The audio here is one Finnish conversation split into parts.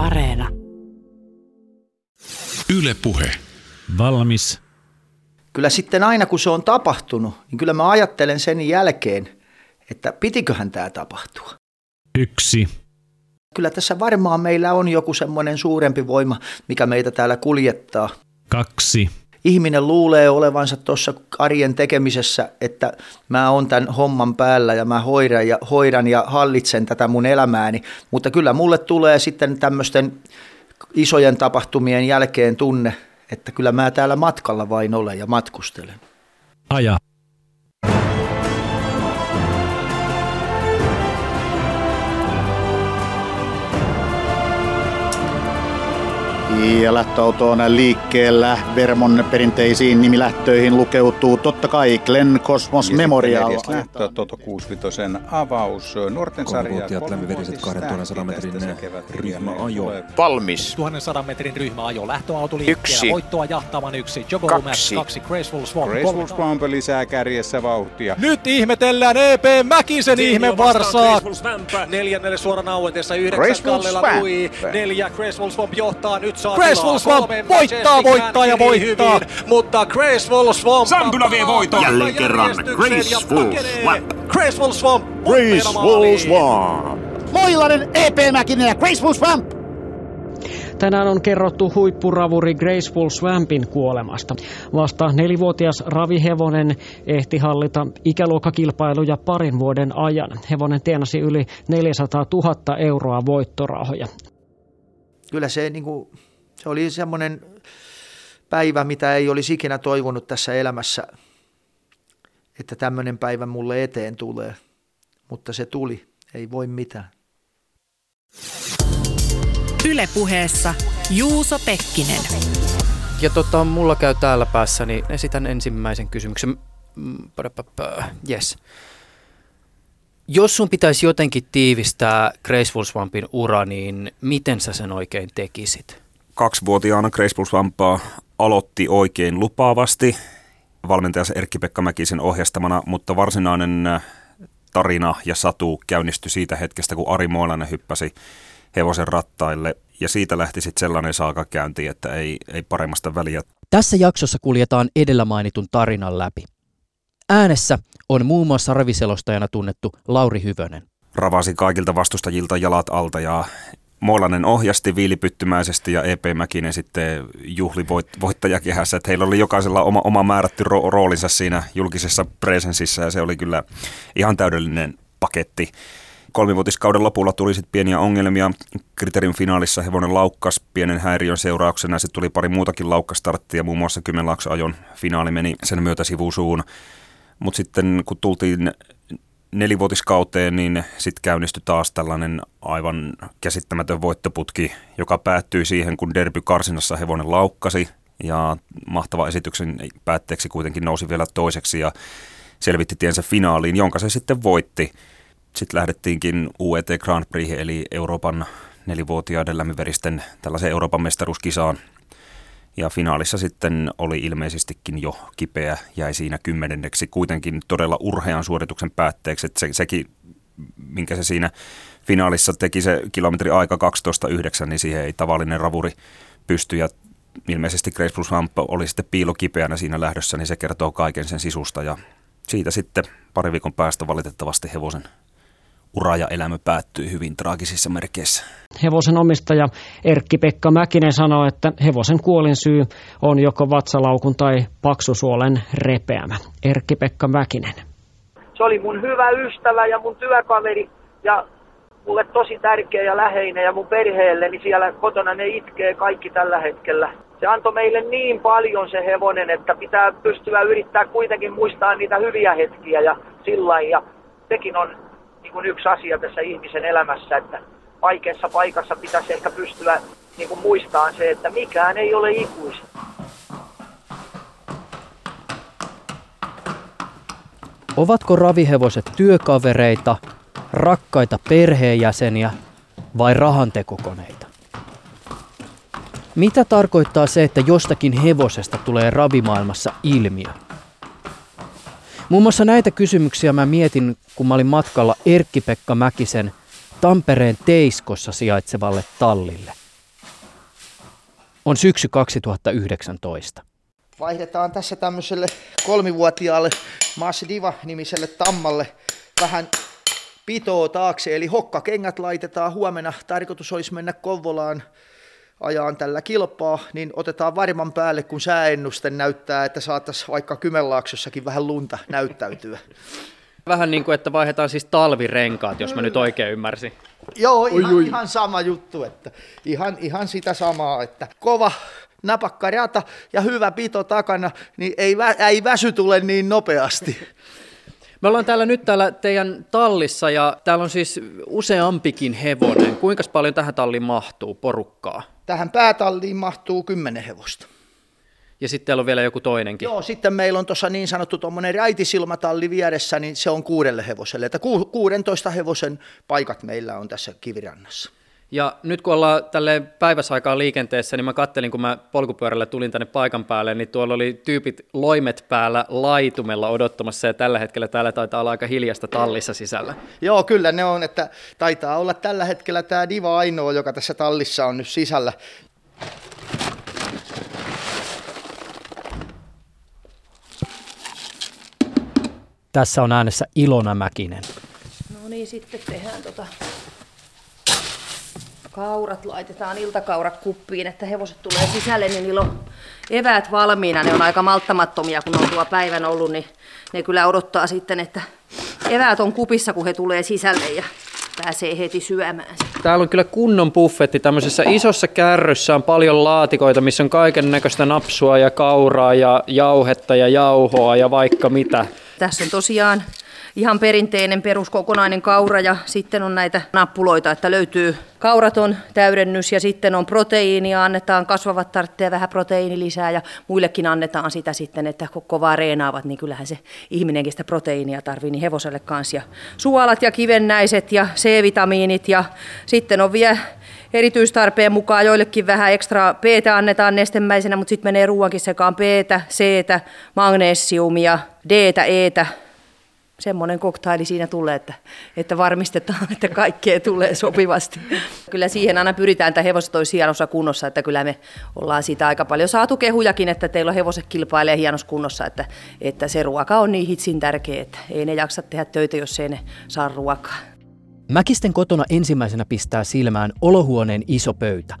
Areena. Yle Puhe. Valmis. Kyllä sitten aina kun se on tapahtunut, niin kyllä mä ajattelen sen jälkeen, että pitiköhän tämä tapahtua. Yksi. Kyllä tässä varmaan meillä on joku semmoinen suurempi voima, mikä meitä täällä kuljettaa. Kaksi. Ihminen luulee olevansa tuossa arjen tekemisessä, että mä oon tämän homman päällä ja mä hoidan ja, hoidan ja hallitsen tätä mun elämääni, mutta kyllä mulle tulee sitten tämmöisten isojen tapahtumien jälkeen tunne, että kyllä mä täällä matkalla vain olen ja matkustelen. Aja. Ja lähtöauto on liikkeellä. Vermon perinteisiin nimilähtöihin lukeutuu totta kai Glen Cosmos Memorial. lähtö, Toto 65 avaus, nuorten sarja. Kolmevuotiaat lämminveriset 2100 metrin ryhmäajo. Valmis. 1100 metrin ryhmäajo. Lähtöauto liikkeellä. Yksi. Voittoa jahtavan yksi. Jogo Kaksi. kaksi. Graceful Swamp. Graceful. Swamp lisää kärjessä vauhtia. Nyt ihmetellään EP Mäkisen ihme varsaa. Neljännelle suoran auenteessa yhdeksän Graceful Swamp. lui. Neljä Graceful Swamp johtaa. Nyt tilaa. Swamp voittaa, voittaa ja voittaa. hyvin, mutta Graceful Swamp Sampula vie voiton. Jälleen kerran Graceful Swamp. Graceful Swamp. Graceful Swamp. Moilanen, EP Mäkinen ja Graceful Swamp. Tänään on kerrottu huippuravuri Graceful Swampin kuolemasta. Vasta nelivuotias ravihevonen ehti hallita ikäluokkakilpailuja parin vuoden ajan. Hevonen tienasi yli 400 000 euroa voittorahoja. Kyllä se, niin kuin, se oli semmoinen päivä, mitä ei olisi ikinä toivonut tässä elämässä, että tämmöinen päivä mulle eteen tulee. Mutta se tuli, ei voi mitään. Ylepuheessa Juuso Pekkinen. Ja tota, mulla käy täällä päässä, niin esitän ensimmäisen kysymyksen. Yes. Jos sun pitäisi jotenkin tiivistää Graceful Swampin ura, niin miten sä sen oikein tekisit? Kaksivuotiaana Graceful Swampaa aloitti oikein lupaavasti valmentajansa Erkki-Pekka Mäkisen ohjastamana, mutta varsinainen äh, tarina ja satu käynnistyi siitä hetkestä, kun Ari Moilanen hyppäsi hevosen rattaille ja siitä lähti sitten sellainen saaka käynti, että ei, ei paremmasta väliä. Tässä jaksossa kuljetaan edellä mainitun tarinan läpi. Äänessä on muun muassa raviselostajana tunnettu Lauri Hyvönen. Ravasi kaikilta vastustajilta jalat alta ja Moilanen ohjasti viilipyttymäisesti ja EP Mäkinen sitten juhli voit, voittajakehässä. Että heillä oli jokaisella oma, oma määrätty ro- roolinsa siinä julkisessa presensissä ja se oli kyllä ihan täydellinen paketti. Kolmivuotiskauden lopulla tuli sitten pieniä ongelmia. Kriteerin finaalissa hevonen laukkas pienen häiriön seurauksena. Sitten tuli pari muutakin laukkastarttia, muun muassa Kymmenlaakso-ajon finaali meni sen myötä sivusuun. Mutta sitten kun tultiin nelivuotiskauteen, niin sitten käynnistyi taas tällainen aivan käsittämätön voittoputki, joka päättyi siihen, kun derby karsinassa hevonen laukkasi ja mahtava esityksen päätteeksi kuitenkin nousi vielä toiseksi ja selvitti tiensä finaaliin, jonka se sitten voitti. Sitten lähdettiinkin UET Grand Prix, eli Euroopan nelivuotiaiden lämminveristen tällaiseen Euroopan mestaruuskisaan. Ja finaalissa sitten oli ilmeisestikin jo kipeä, jäi siinä kymmenenneksi kuitenkin todella urhean suorituksen päätteeksi. Että se, sekin, minkä se siinä finaalissa teki se kilometri aika 12.9, niin siihen ei tavallinen ravuri pysty. Ja ilmeisesti Grace Plus Hump oli sitten piilokipeänä siinä lähdössä, niin se kertoo kaiken sen sisusta. Ja siitä sitten pari viikon päästä valitettavasti hevosen ura ja elämä päättyi hyvin traagisissa merkeissä. Hevosen omistaja Erkki-Pekka Mäkinen sanoi, että hevosen kuolinsyy on joko vatsalaukun tai paksusuolen repeämä. Erkki-Pekka Mäkinen. Se oli mun hyvä ystävä ja mun työkaveri ja mulle tosi tärkeä ja läheinen ja mun perheelleni siellä kotona ne itkee kaikki tällä hetkellä. Se antoi meille niin paljon se hevonen, että pitää pystyä yrittää kuitenkin muistaa niitä hyviä hetkiä ja sillä ja sekin on niin kuin yksi asia tässä ihmisen elämässä, että vaikeassa paikassa pitäisi ehkä pystyä niin kuin muistamaan se, että mikään ei ole ikuista. Ovatko ravihevoset työkavereita, rakkaita perheenjäseniä vai rahantekokoneita? Mitä tarkoittaa se, että jostakin hevosesta tulee ravimaailmassa ilmiö? Muun muassa näitä kysymyksiä mä mietin, kun mä olin matkalla Erkki-Pekka Mäkisen Tampereen Teiskossa sijaitsevalle tallille. On syksy 2019. Vaihdetaan tässä tämmöiselle kolmivuotiaalle Maas Diva-nimiselle tammalle vähän pitoa taakse, eli hokkakengät laitetaan huomenna. Tarkoitus olisi mennä Kouvolaan ajaan tällä kilpaa, niin otetaan varman päälle, kun sääennuste näyttää, että saattaisi vaikka Kymenlaaksossakin vähän lunta näyttäytyä. Vähän niin kuin, että vaihdetaan siis talvirenkaat, jos mä nyt oikein ymmärsin. Joo, ihan, oi, oi. ihan sama juttu, että ihan, ihan sitä samaa, että kova napakka rata ja hyvä pito takana, niin ei, vä, ei väsy tule niin nopeasti. Me ollaan täällä nyt täällä teidän tallissa ja täällä on siis useampikin hevonen. Kuinka paljon tähän talliin mahtuu porukkaa? Tähän päätalliin mahtuu kymmenen hevosta. Ja sitten täällä on vielä joku toinenkin. Joo, sitten meillä on tuossa niin sanottu tuommoinen raitisilmatalli vieressä, niin se on kuudelle hevoselle. Että ku, 16 hevosen paikat meillä on tässä kivirannassa. Ja nyt kun ollaan tälle päiväsaikaan liikenteessä, niin mä kattelin, kun mä polkupyörällä tulin tänne paikan päälle, niin tuolla oli tyypit loimet päällä laitumella odottamassa, ja tällä hetkellä täällä taitaa olla aika hiljasta tallissa sisällä. Joo, kyllä ne on, että taitaa olla tällä hetkellä tämä Diva ainoa, joka tässä tallissa on nyt sisällä. Tässä on äänessä Ilona Mäkinen. No niin, sitten tehdään tota kaurat laitetaan iltakaurat kuppiin, että hevoset tulee sisälle, niin niillä on eväät valmiina. Ne on aika malttamattomia, kun on tuo päivän ollut, niin ne kyllä odottaa sitten, että eväät on kupissa, kun he tulee sisälle ja pääsee heti syömään. Täällä on kyllä kunnon buffetti. Tämmöisessä isossa kärryssä on paljon laatikoita, missä on kaiken näköistä napsua ja kauraa ja jauhetta ja jauhoa ja vaikka mitä. Tässä on tosiaan ihan perinteinen peruskokonainen kaura ja sitten on näitä nappuloita, että löytyy kauraton täydennys ja sitten on proteiinia, annetaan kasvavat tarvitsee vähän proteiinilisää ja muillekin annetaan sitä sitten, että kovaa reenaavat, niin kyllähän se ihminenkin sitä proteiinia tarvii, niin hevoselle kanssa. Ja suolat ja kivennäiset ja C-vitamiinit ja sitten on vielä erityistarpeen mukaan joillekin vähän ekstra p annetaan nestemäisenä, mutta sitten menee ruoankin sekaan p c magnesiumia, d e semmoinen koktaili siinä tulee, että, että varmistetaan, että kaikkea tulee sopivasti. Kyllä siihen aina pyritään, että hevoset olisi hienossa kunnossa, että kyllä me ollaan siitä aika paljon saatu kehujakin, että teillä on hevoset kilpailee hienossa kunnossa, että, että se ruoka on niin hitsin tärkeä, että ei ne jaksa tehdä töitä, jos ei ne saa ruokaa. Mäkisten kotona ensimmäisenä pistää silmään olohuoneen iso pöytä,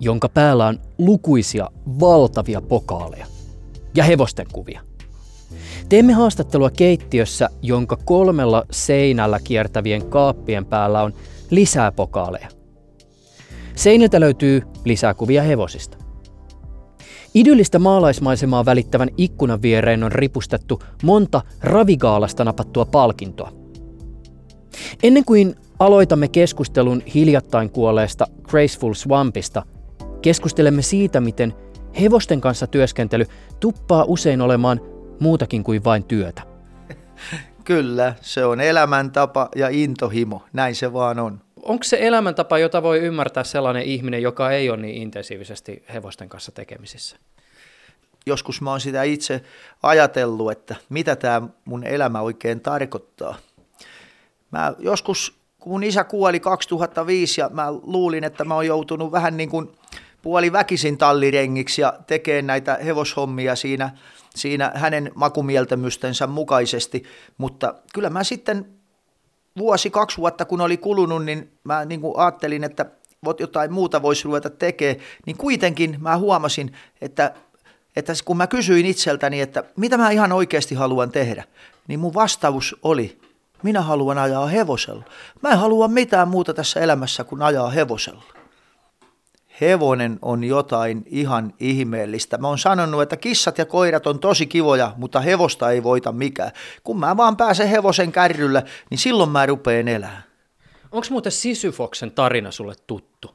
jonka päällä on lukuisia valtavia pokaaleja ja hevosten kuvia – Teemme haastattelua keittiössä, jonka kolmella seinällä kiertävien kaappien päällä on lisää pokaaleja. Seiniltä löytyy lisää kuvia hevosista. Idyllistä maalaismaisemaa välittävän ikkunan viereen on ripustettu monta ravigaalasta napattua palkintoa. Ennen kuin aloitamme keskustelun hiljattain kuolleesta Graceful Swampista, keskustelemme siitä, miten hevosten kanssa työskentely tuppaa usein olemaan muutakin kuin vain työtä. Kyllä, se on elämäntapa ja intohimo, näin se vaan on. Onko se elämäntapa, jota voi ymmärtää sellainen ihminen, joka ei ole niin intensiivisesti hevosten kanssa tekemisissä? Joskus mä oon sitä itse ajatellut, että mitä tämä mun elämä oikein tarkoittaa. Mä joskus, kun mun isä kuoli 2005 ja mä luulin, että mä oon joutunut vähän niin kuin puoli väkisin tallirengiksi ja tekee näitä hevoshommia siinä – siinä hänen makumieltämystensä mukaisesti, mutta kyllä mä sitten vuosi, kaksi vuotta kun oli kulunut, niin mä niin kuin ajattelin, että jotain muuta voisi ruveta tekemään, niin kuitenkin mä huomasin, että, että kun mä kysyin itseltäni, että mitä mä ihan oikeasti haluan tehdä, niin mun vastaus oli, minä haluan ajaa hevosella. Mä en halua mitään muuta tässä elämässä kuin ajaa hevosella hevonen on jotain ihan ihmeellistä. Mä oon sanonut, että kissat ja koirat on tosi kivoja, mutta hevosta ei voita mikään. Kun mä vaan pääsen hevosen kärryllä, niin silloin mä rupeen elää. Onko muuten Sisyfoksen tarina sulle tuttu?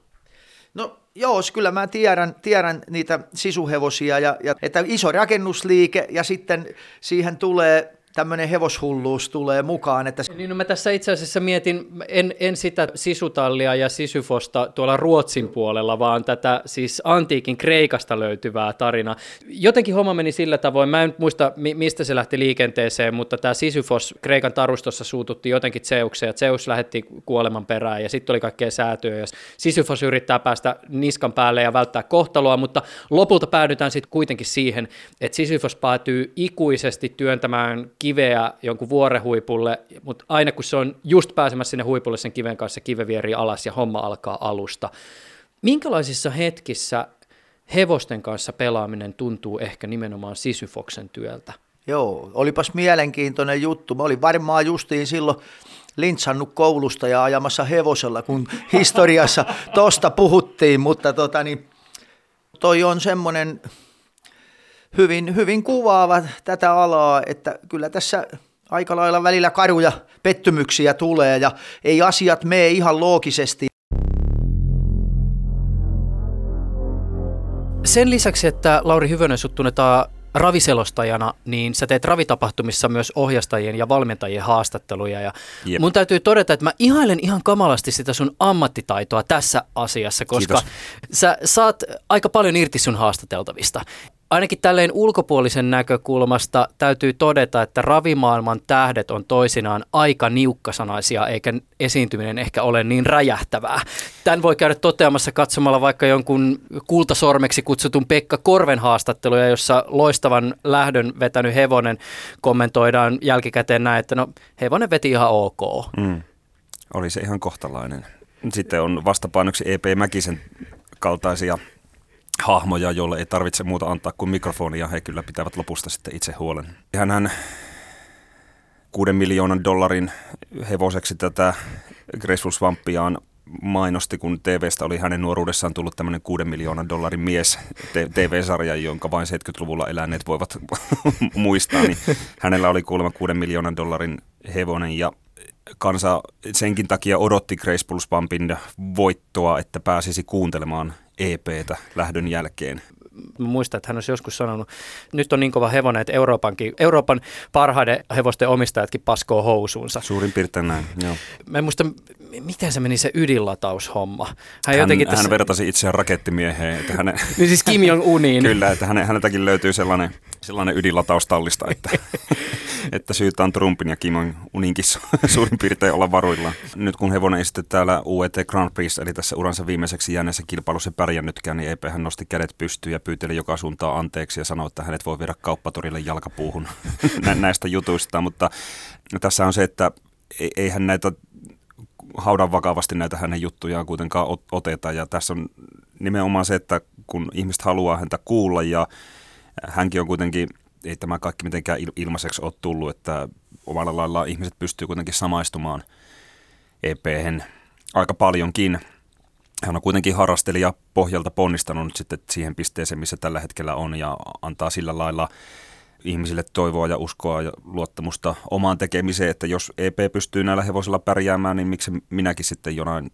No joo, kyllä mä tiedän, tiedän niitä sisuhevosia, ja, ja, että iso rakennusliike ja sitten siihen tulee tämmöinen hevoshulluus tulee mukaan. Että... Niin no mä tässä itse asiassa mietin, en, en sitä Sisutallia ja Sisyfosta tuolla Ruotsin puolella, vaan tätä siis antiikin Kreikasta löytyvää tarinaa. Jotenkin homma meni sillä tavoin, mä en muista mistä se lähti liikenteeseen, mutta tämä Sisyfos Kreikan tarustossa suututti jotenkin Zeukseen ja Zeus lähetti kuoleman perään ja sitten oli kaikkea säätöä ja Sisyfos yrittää päästä niskan päälle ja välttää kohtaloa, mutta lopulta päädytään sitten kuitenkin siihen, että Sisyfos päätyy ikuisesti työntämään kiveä jonkun vuorehuipulle, mutta aina kun se on just pääsemässä sinne huipulle sen kiven kanssa, kive vierii alas ja homma alkaa alusta. Minkälaisissa hetkissä hevosten kanssa pelaaminen tuntuu ehkä nimenomaan Sisyfoksen työltä? Joo, olipas mielenkiintoinen juttu. Mä olin varmaan justiin silloin lintsannut koulusta ja ajamassa hevosella, kun historiassa tosta puhuttiin, mutta tota, niin, toi on semmoinen hyvin, hyvin kuvaava tätä alaa, että kyllä tässä aika lailla välillä karuja pettymyksiä tulee ja ei asiat mene ihan loogisesti. Sen lisäksi, että Lauri Hyvönen sut tunnetaan raviselostajana, niin sä teet ravitapahtumissa myös ohjastajien ja valmentajien haastatteluja. Ja Jep. mun täytyy todeta, että mä ihailen ihan kamalasti sitä sun ammattitaitoa tässä asiassa, koska Kiitos. sä saat aika paljon irti sun haastateltavista ainakin tälleen ulkopuolisen näkökulmasta täytyy todeta, että ravimaailman tähdet on toisinaan aika niukkasanaisia, eikä esiintyminen ehkä ole niin räjähtävää. Tämän voi käydä toteamassa katsomalla vaikka jonkun kultasormeksi kutsutun Pekka Korven haastatteluja, jossa loistavan lähdön vetänyt hevonen kommentoidaan jälkikäteen näin, että no hevonen veti ihan ok. Mm. Oli se ihan kohtalainen. Sitten on vastapainoksi EP Mäkisen kaltaisia hahmoja, joille ei tarvitse muuta antaa kuin mikrofonia. He kyllä pitävät lopusta sitten itse huolen. Hänhän kuuden miljoonan dollarin hevoseksi tätä Graceful Swampiaan mainosti, kun TVstä oli hänen nuoruudessaan tullut tämmöinen kuuden miljoonan dollarin mies TV-sarja, jonka vain 70-luvulla eläneet voivat muistaa, niin hänellä oli kuulemma kuuden miljoonan dollarin hevonen ja kansa senkin takia odotti Grace Plus Pumpin voittoa, että pääsisi kuuntelemaan EPtä lähdön jälkeen. Mä muistan, että hän olisi joskus sanonut, nyt on niin kova hevonen, että Euroopankin, Euroopan parhaiden hevosten omistajatkin paskoo housuunsa. Suurin piirtein näin, joo. Mä en muista, miten se meni se ydinlataushomma. Hän, hän, jotenkin tässä... hän vertasi itseään rakettimieheen. Että häne... niin siis Kim Jong-uniin. Kyllä, että häne, häneltäkin löytyy sellainen, sellainen ydinlataustallista, että, että syytä on Trumpin ja Kim Jong-uninkin suurin piirtein olla varuillaan. Nyt kun hevonen ei sitten täällä UET Grand Prix, eli tässä uransa viimeiseksi jääneessä kilpailussa pärjännytkään, niin EP hän nosti kädet pystyyn ja pyyteli joka suuntaan anteeksi ja sanoi, että hänet voi viedä kauppatorille jalkapuuhun näistä jutuista. Mutta tässä on se, että e-, eihän näitä haudan vakavasti näitä hänen juttujaan kuitenkaan oteta. Ja tässä on nimenomaan se, että kun ihmiset haluaa häntä kuulla ja hänkin on kuitenkin, ei tämä kaikki mitenkään ilmaiseksi ole tullut, että omalla lailla ihmiset pystyy kuitenkin samaistumaan ep aika paljonkin. Hän on kuitenkin harrastelija pohjalta ponnistanut sitten siihen pisteeseen, missä tällä hetkellä on ja antaa sillä lailla ihmisille toivoa ja uskoa ja luottamusta omaan tekemiseen, että jos EP pystyy näillä hevosilla pärjäämään, niin miksi minäkin sitten jonain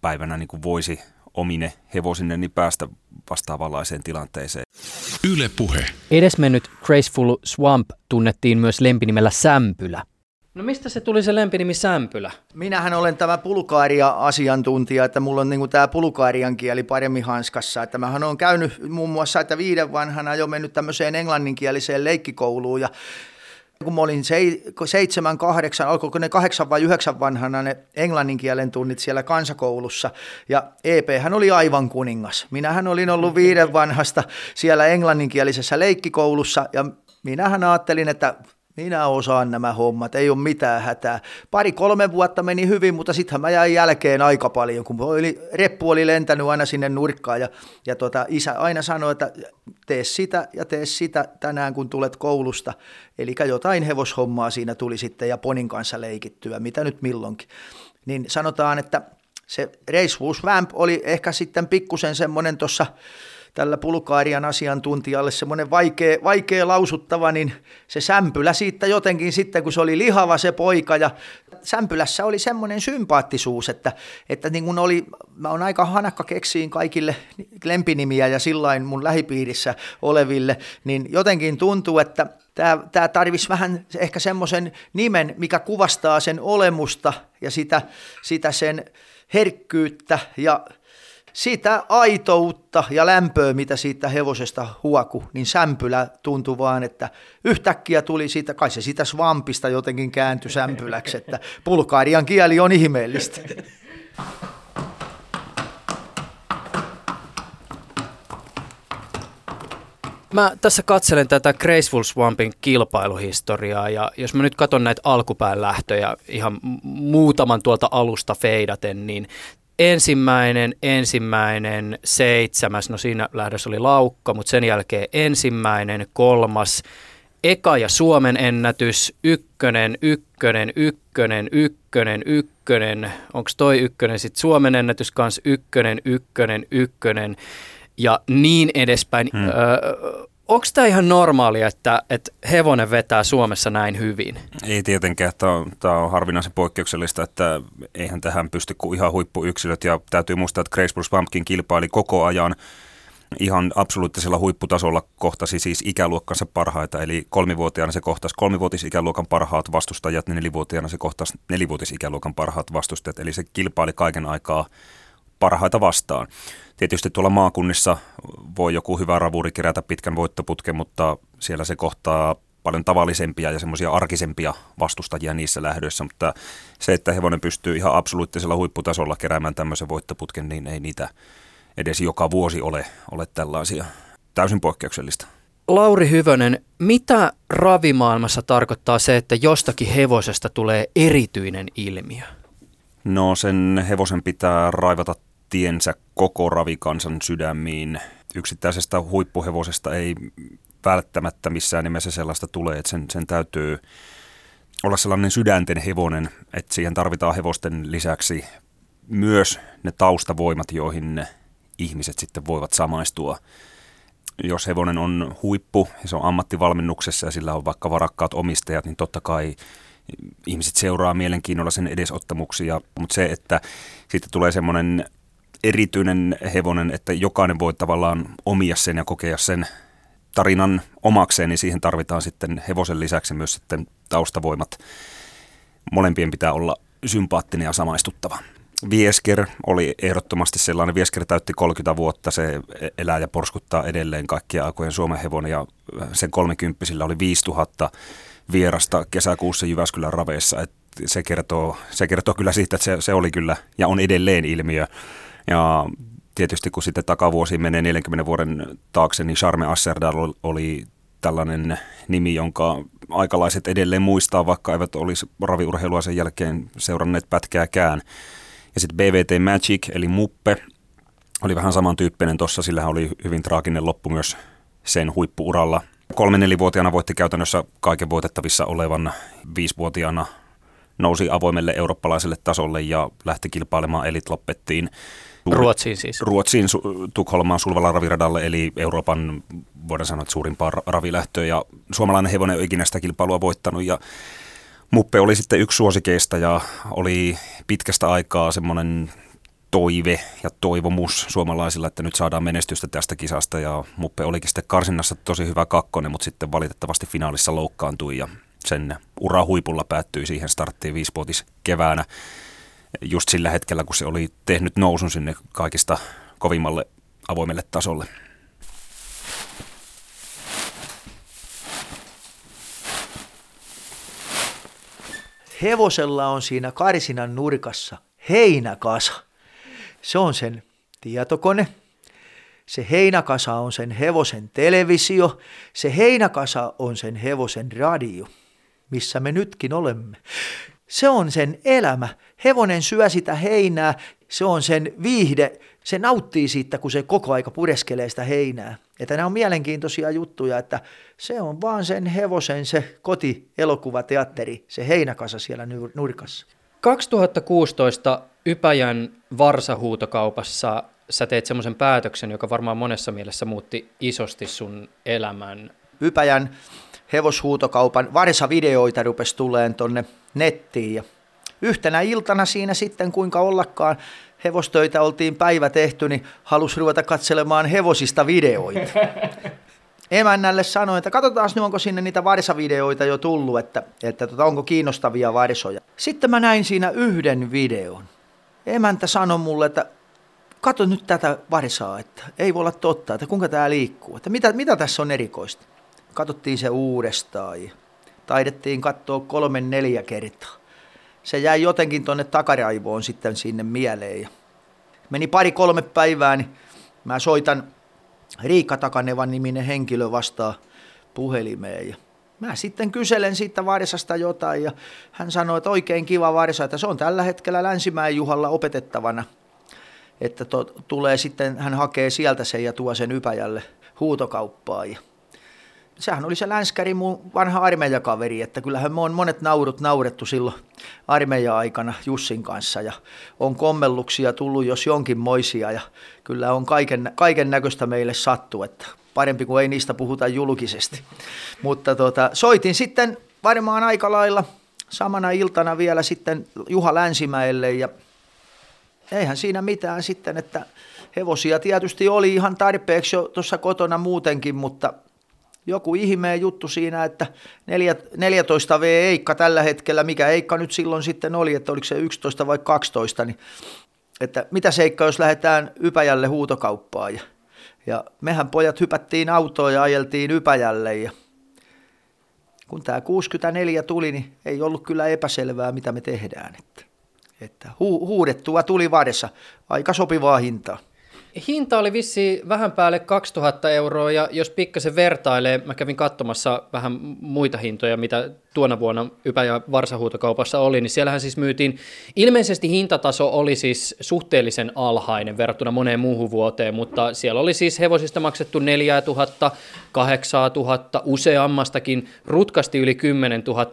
päivänä niin kuin voisi omine hevosinne niin päästä vastaavanlaiseen tilanteeseen. Yle puhe. Edesmennyt Graceful Swamp tunnettiin myös lempinimellä Sämpylä. No mistä se tuli se lempinimi Sämpylä? Minähän olen tämä pulukaaria-asiantuntija, että mulla on niin tämä pulukaarian kieli paremmin hanskassa. Että mähän olen käynyt muun muassa, että viiden vanhana jo mennyt tämmöiseen englanninkieliseen leikkikouluun ja kun mä olin seitsemän, kahdeksan, alkoiko ne kahdeksan vai yhdeksän vanhana ne englanninkielen tunnit siellä kansakoulussa. Ja EP hän oli aivan kuningas. Minähän olin ollut viiden vanhasta siellä englanninkielisessä leikkikoulussa ja minähän ajattelin, että minä osaan nämä hommat, ei ole mitään hätää. Pari-kolme vuotta meni hyvin, mutta sittenhän mä jäin jälkeen aika paljon, kun oli, reppu oli lentänyt aina sinne nurkkaan ja, ja tota, isä aina sanoi, että tee sitä ja tee sitä tänään, kun tulet koulusta. Eli jotain hevoshommaa siinä tuli sitten ja ponin kanssa leikittyä, mitä nyt milloinkin. Niin sanotaan, että se Racewolves Vamp oli ehkä sitten pikkusen semmoinen tuossa tällä Bulgaarian asiantuntijalle semmoinen vaikea, vaikea lausuttava, niin se sämpylä siitä jotenkin sitten, kun se oli lihava se poika ja sämpylässä oli semmoinen sympaattisuus, että, että niin kun oli, mä oon aika hanakka keksiin kaikille lempinimiä ja sillain mun lähipiirissä oleville, niin jotenkin tuntuu, että tämä, tämä tarvisi vähän ehkä semmoisen nimen, mikä kuvastaa sen olemusta ja sitä, sitä sen herkkyyttä ja sitä aitoutta ja lämpöä, mitä siitä hevosesta huoku, niin sämpylä tuntui vaan, että yhtäkkiä tuli siitä, kai se sitä svampista jotenkin kääntyi sämpyläksi, että pulkaarian kieli on ihmeellistä. Mä tässä katselen tätä Graceful Swampin kilpailuhistoriaa ja jos mä nyt katson näitä alkupään lähtöjä ihan muutaman tuolta alusta feidaten, niin ensimmäinen, ensimmäinen, seitsemäs, no siinä lähdössä oli laukka, mutta sen jälkeen ensimmäinen, kolmas, eka ja Suomen ennätys, ykkönen, ykkönen, ykkönen, ykkönen, ykkönen, onko toi ykkönen, sitten Suomen ennätys kanssa ykkönen, ykkönen, ykkönen ja niin edespäin. Hmm. Öö, Onko tämä ihan normaalia, että, että hevonen vetää Suomessa näin hyvin? Ei tietenkään. Tämä on, tämä on harvinaisen poikkeuksellista, että eihän tähän pysty kuin ihan huippuyksilöt. Ja täytyy muistaa, että Grace Plus Pumpkin kilpaili koko ajan ihan absoluuttisella huipputasolla kohtasi siis ikäluokkansa parhaita, eli kolmivuotiaana se kohtasi kolmivuotisikäluokan parhaat vastustajat, nelivuotiaana se kohtasi nelivuotisikäluokan parhaat vastustajat, eli se kilpaili kaiken aikaa parhaita vastaan. Tietysti tuolla maakunnissa voi joku hyvä ravuri kerätä pitkän voittoputken, mutta siellä se kohtaa paljon tavallisempia ja semmoisia arkisempia vastustajia niissä lähdöissä, mutta se, että hevonen pystyy ihan absoluuttisella huipputasolla keräämään tämmöisen voittoputken, niin ei niitä edes joka vuosi ole, ole tällaisia. Täysin poikkeuksellista. Lauri Hyvönen, mitä ravimaailmassa tarkoittaa se, että jostakin hevosesta tulee erityinen ilmiö? No sen hevosen pitää raivata tiensä koko ravikansan sydämiin. Yksittäisestä huippuhevosesta ei välttämättä missään nimessä sellaista tule, että sen, sen täytyy olla sellainen sydänten hevonen, että siihen tarvitaan hevosten lisäksi myös ne taustavoimat, joihin ne ihmiset sitten voivat samaistua. Jos hevonen on huippu ja se on ammattivalmennuksessa ja sillä on vaikka varakkaat omistajat, niin totta kai ihmiset seuraa mielenkiinnolla sen edesottamuksia, mutta se, että sitten tulee semmoinen erityinen hevonen, että jokainen voi tavallaan omia sen ja kokea sen tarinan omakseen, niin siihen tarvitaan sitten hevosen lisäksi myös sitten taustavoimat. Molempien pitää olla sympaattinen ja samaistuttava. Viesker oli ehdottomasti sellainen. Viesker täytti 30 vuotta, se elää ja porskuttaa edelleen kaikkia aikojen Suomen hevonen ja sen 30 oli 5000 vierasta kesäkuussa Jyväskylän raveissa. Et se, kertoo, se kertoo kyllä siitä, että se, se oli kyllä ja on edelleen ilmiö. Ja tietysti kun sitten takavuosi menee 40 vuoden taakse, niin Charme Asserdal oli tällainen nimi, jonka aikalaiset edelleen muistaa, vaikka eivät olisi raviurheilua sen jälkeen seuranneet pätkääkään. Ja sitten BVT Magic, eli Muppe, oli vähän samantyyppinen tuossa, sillä oli hyvin traaginen loppu myös sen huippuuralla. Kolme-nelivuotiaana voitti käytännössä kaiken voitettavissa olevan viisivuotiaana nousi avoimelle eurooppalaiselle tasolle ja lähti kilpailemaan elit loppettiin Ruotsiin siis? Ruotsiin, Tukholmaan Sulvalla raviradalle, eli Euroopan, voidaan sanoa, että suurimpaa ravilähtöä. Ja suomalainen hevonen on ikinä sitä kilpailua voittanut. Ja Muppe oli sitten yksi suosikeista ja oli pitkästä aikaa semmoinen toive ja toivomus suomalaisilla, että nyt saadaan menestystä tästä kisasta. Ja Muppe olikin sitten karsinnassa tosi hyvä kakkonen, mutta sitten valitettavasti finaalissa loukkaantui ja sen ura huipulla päättyi siihen starttiin viisivuotis keväänä just sillä hetkellä, kun se oli tehnyt nousun sinne kaikista kovimmalle avoimelle tasolle. Hevosella on siinä karsinan nurkassa heinäkasa. Se on sen tietokone. Se heinäkasa on sen hevosen televisio. Se heinäkasa on sen hevosen radio, missä me nytkin olemme. Se on sen elämä. Hevonen syö sitä heinää, se on sen viihde. Se nauttii siitä, kun se koko aika pureskelee sitä heinää. Että nämä on mielenkiintoisia juttuja, että se on vaan sen hevosen se koti-elokuvateatteri, se heinäkasa siellä nurkassa. 2016 Ypäjän varsahuutokaupassa sä teet semmoisen päätöksen, joka varmaan monessa mielessä muutti isosti sun elämän. Ypäjän hevoshuutokaupan varsavideoita rupesi tuleen tonne nettiin ja yhtenä iltana siinä sitten kuinka ollakaan hevostöitä oltiin päivä tehty, niin halusi ruveta katselemaan hevosista videoita. Emännälle sanoin, että katsotaan nyt onko sinne niitä varsavideoita jo tullut, että, että tota, onko kiinnostavia varsoja. Sitten mä näin siinä yhden videon. Emäntä sanoi mulle, että katso nyt tätä varsaa, että ei voi olla totta, että kuinka tämä liikkuu, että mitä, mitä tässä on erikoista. Katsottiin se uudestaan ja taidettiin katsoa kolme neljä kertaa. Se jäi jotenkin tuonne takaraivoon sitten sinne mieleen. Ja meni pari-kolme päivää, niin mä soitan Riikka Takanevan niminen henkilö vastaa puhelimeen. Ja mä sitten kyselen siitä Varsasta jotain ja hän sanoi, että oikein kiva Varsa, että se on tällä hetkellä Länsimäen Juhalla opetettavana. Että to, tulee sitten, hän hakee sieltä sen ja tuo sen Ypäjälle huutokauppaan. Ja sehän oli se länskäri mun vanha armeijakaveri, että kyllähän me on monet naurut naurettu silloin armeija-aikana Jussin kanssa ja on kommelluksia tullut jos jonkin moisia ja kyllä on kaiken, kaiken näköistä meille sattu, että parempi kuin ei niistä puhuta julkisesti. Mutta tota, soitin sitten varmaan aika lailla samana iltana vielä sitten Juha Länsimäelle ja eihän siinä mitään sitten, että hevosia tietysti oli ihan tarpeeksi jo tuossa kotona muutenkin, mutta joku ihmeen juttu siinä, että 14 V Eikka tällä hetkellä, mikä Eikka nyt silloin sitten oli, että oliko se 11 vai 12, niin että mitä seikka, jos lähdetään Ypäjälle huutokauppaan. Ja, ja mehän pojat hypättiin autoon ja ajeltiin Ypäjälle ja kun tämä 64 tuli, niin ei ollut kyllä epäselvää, mitä me tehdään. Että, että hu, huudettua tuli varessa, aika sopivaa hintaa. Hinta oli vissi vähän päälle 2000 euroa ja jos pikkasen vertailee, mä kävin katsomassa vähän muita hintoja, mitä tuona vuonna Ypä- ja Varsahuutokaupassa oli, niin siellähän siis myytiin, ilmeisesti hintataso oli siis suhteellisen alhainen verrattuna moneen muuhun vuoteen, mutta siellä oli siis hevosista maksettu 4000, 8000, useammastakin, rutkasti yli 10 000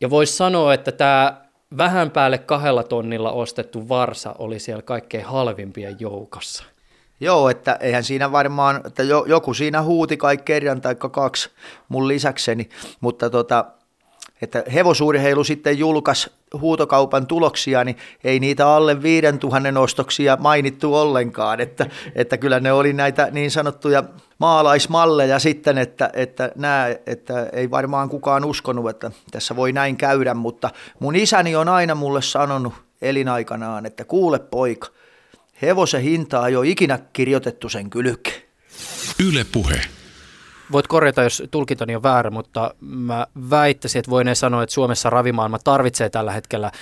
ja voisi sanoa, että tämä vähän päälle kahdella tonnilla ostettu varsa oli siellä kaikkein halvimpien joukossa. Joo, että eihän siinä varmaan, että joku siinä huuti kai kerran tai kaksi mun lisäkseni, mutta tota, että hevosurheilu sitten julkaisi huutokaupan tuloksia, niin ei niitä alle 5000 ostoksia mainittu ollenkaan, että, että kyllä ne oli näitä niin sanottuja maalaismalleja sitten, että, että, nämä, että ei varmaan kukaan uskonut, että tässä voi näin käydä, mutta mun isäni on aina mulle sanonut elinaikanaan, että kuule poika, Hevosen hintaa ei ole ikinä kirjoitettu sen kylke. Yle puhe. Voit korjata, jos tulkintani on väärä, mutta mä väittäisin, että voin sanoa, että Suomessa ravimaailma tarvitsee tällä hetkellä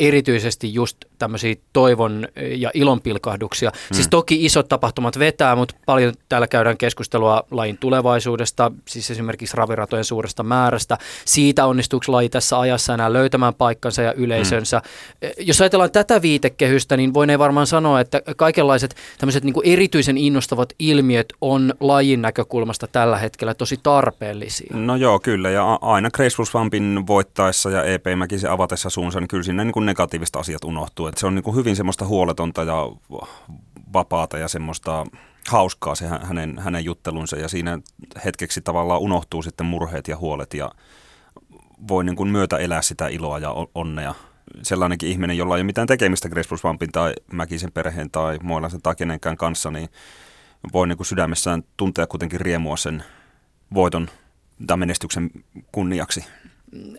erityisesti just tämmöisiä toivon ja ilonpilkahduksia. Mm. Siis toki isot tapahtumat vetää, mutta paljon täällä käydään keskustelua lajin tulevaisuudesta, siis esimerkiksi raviratojen suuresta määrästä. Siitä onnistuuko laji tässä ajassa enää löytämään paikkansa ja yleisönsä. Mm. Jos ajatellaan tätä viitekehystä, niin voin varmaan sanoa, että kaikenlaiset tämmöiset niin erityisen innostavat ilmiöt on lajin näkökulmasta tällä hetkellä tosi tarpeellisia. No joo, kyllä. Ja aina Vampin voittaessa ja EP Mäkisen avatessa suunsa, niin kyllä sinne niin kuin negatiivista asiat unohtuu. Et se on niin kuin hyvin semmoista huoletonta ja vapaata ja semmoista hauskaa se hänen, hänen juttelunsa ja siinä hetkeksi tavallaan unohtuu sitten murheet ja huolet ja voi niin kuin myötä elää sitä iloa ja onnea. Sellainenkin ihminen, jolla ei ole mitään tekemistä Grace tai Mäkisen perheen tai Moilaisen tai kenenkään kanssa, niin voi niin kuin sydämessään tuntea kuitenkin riemua sen voiton tai menestyksen kunniaksi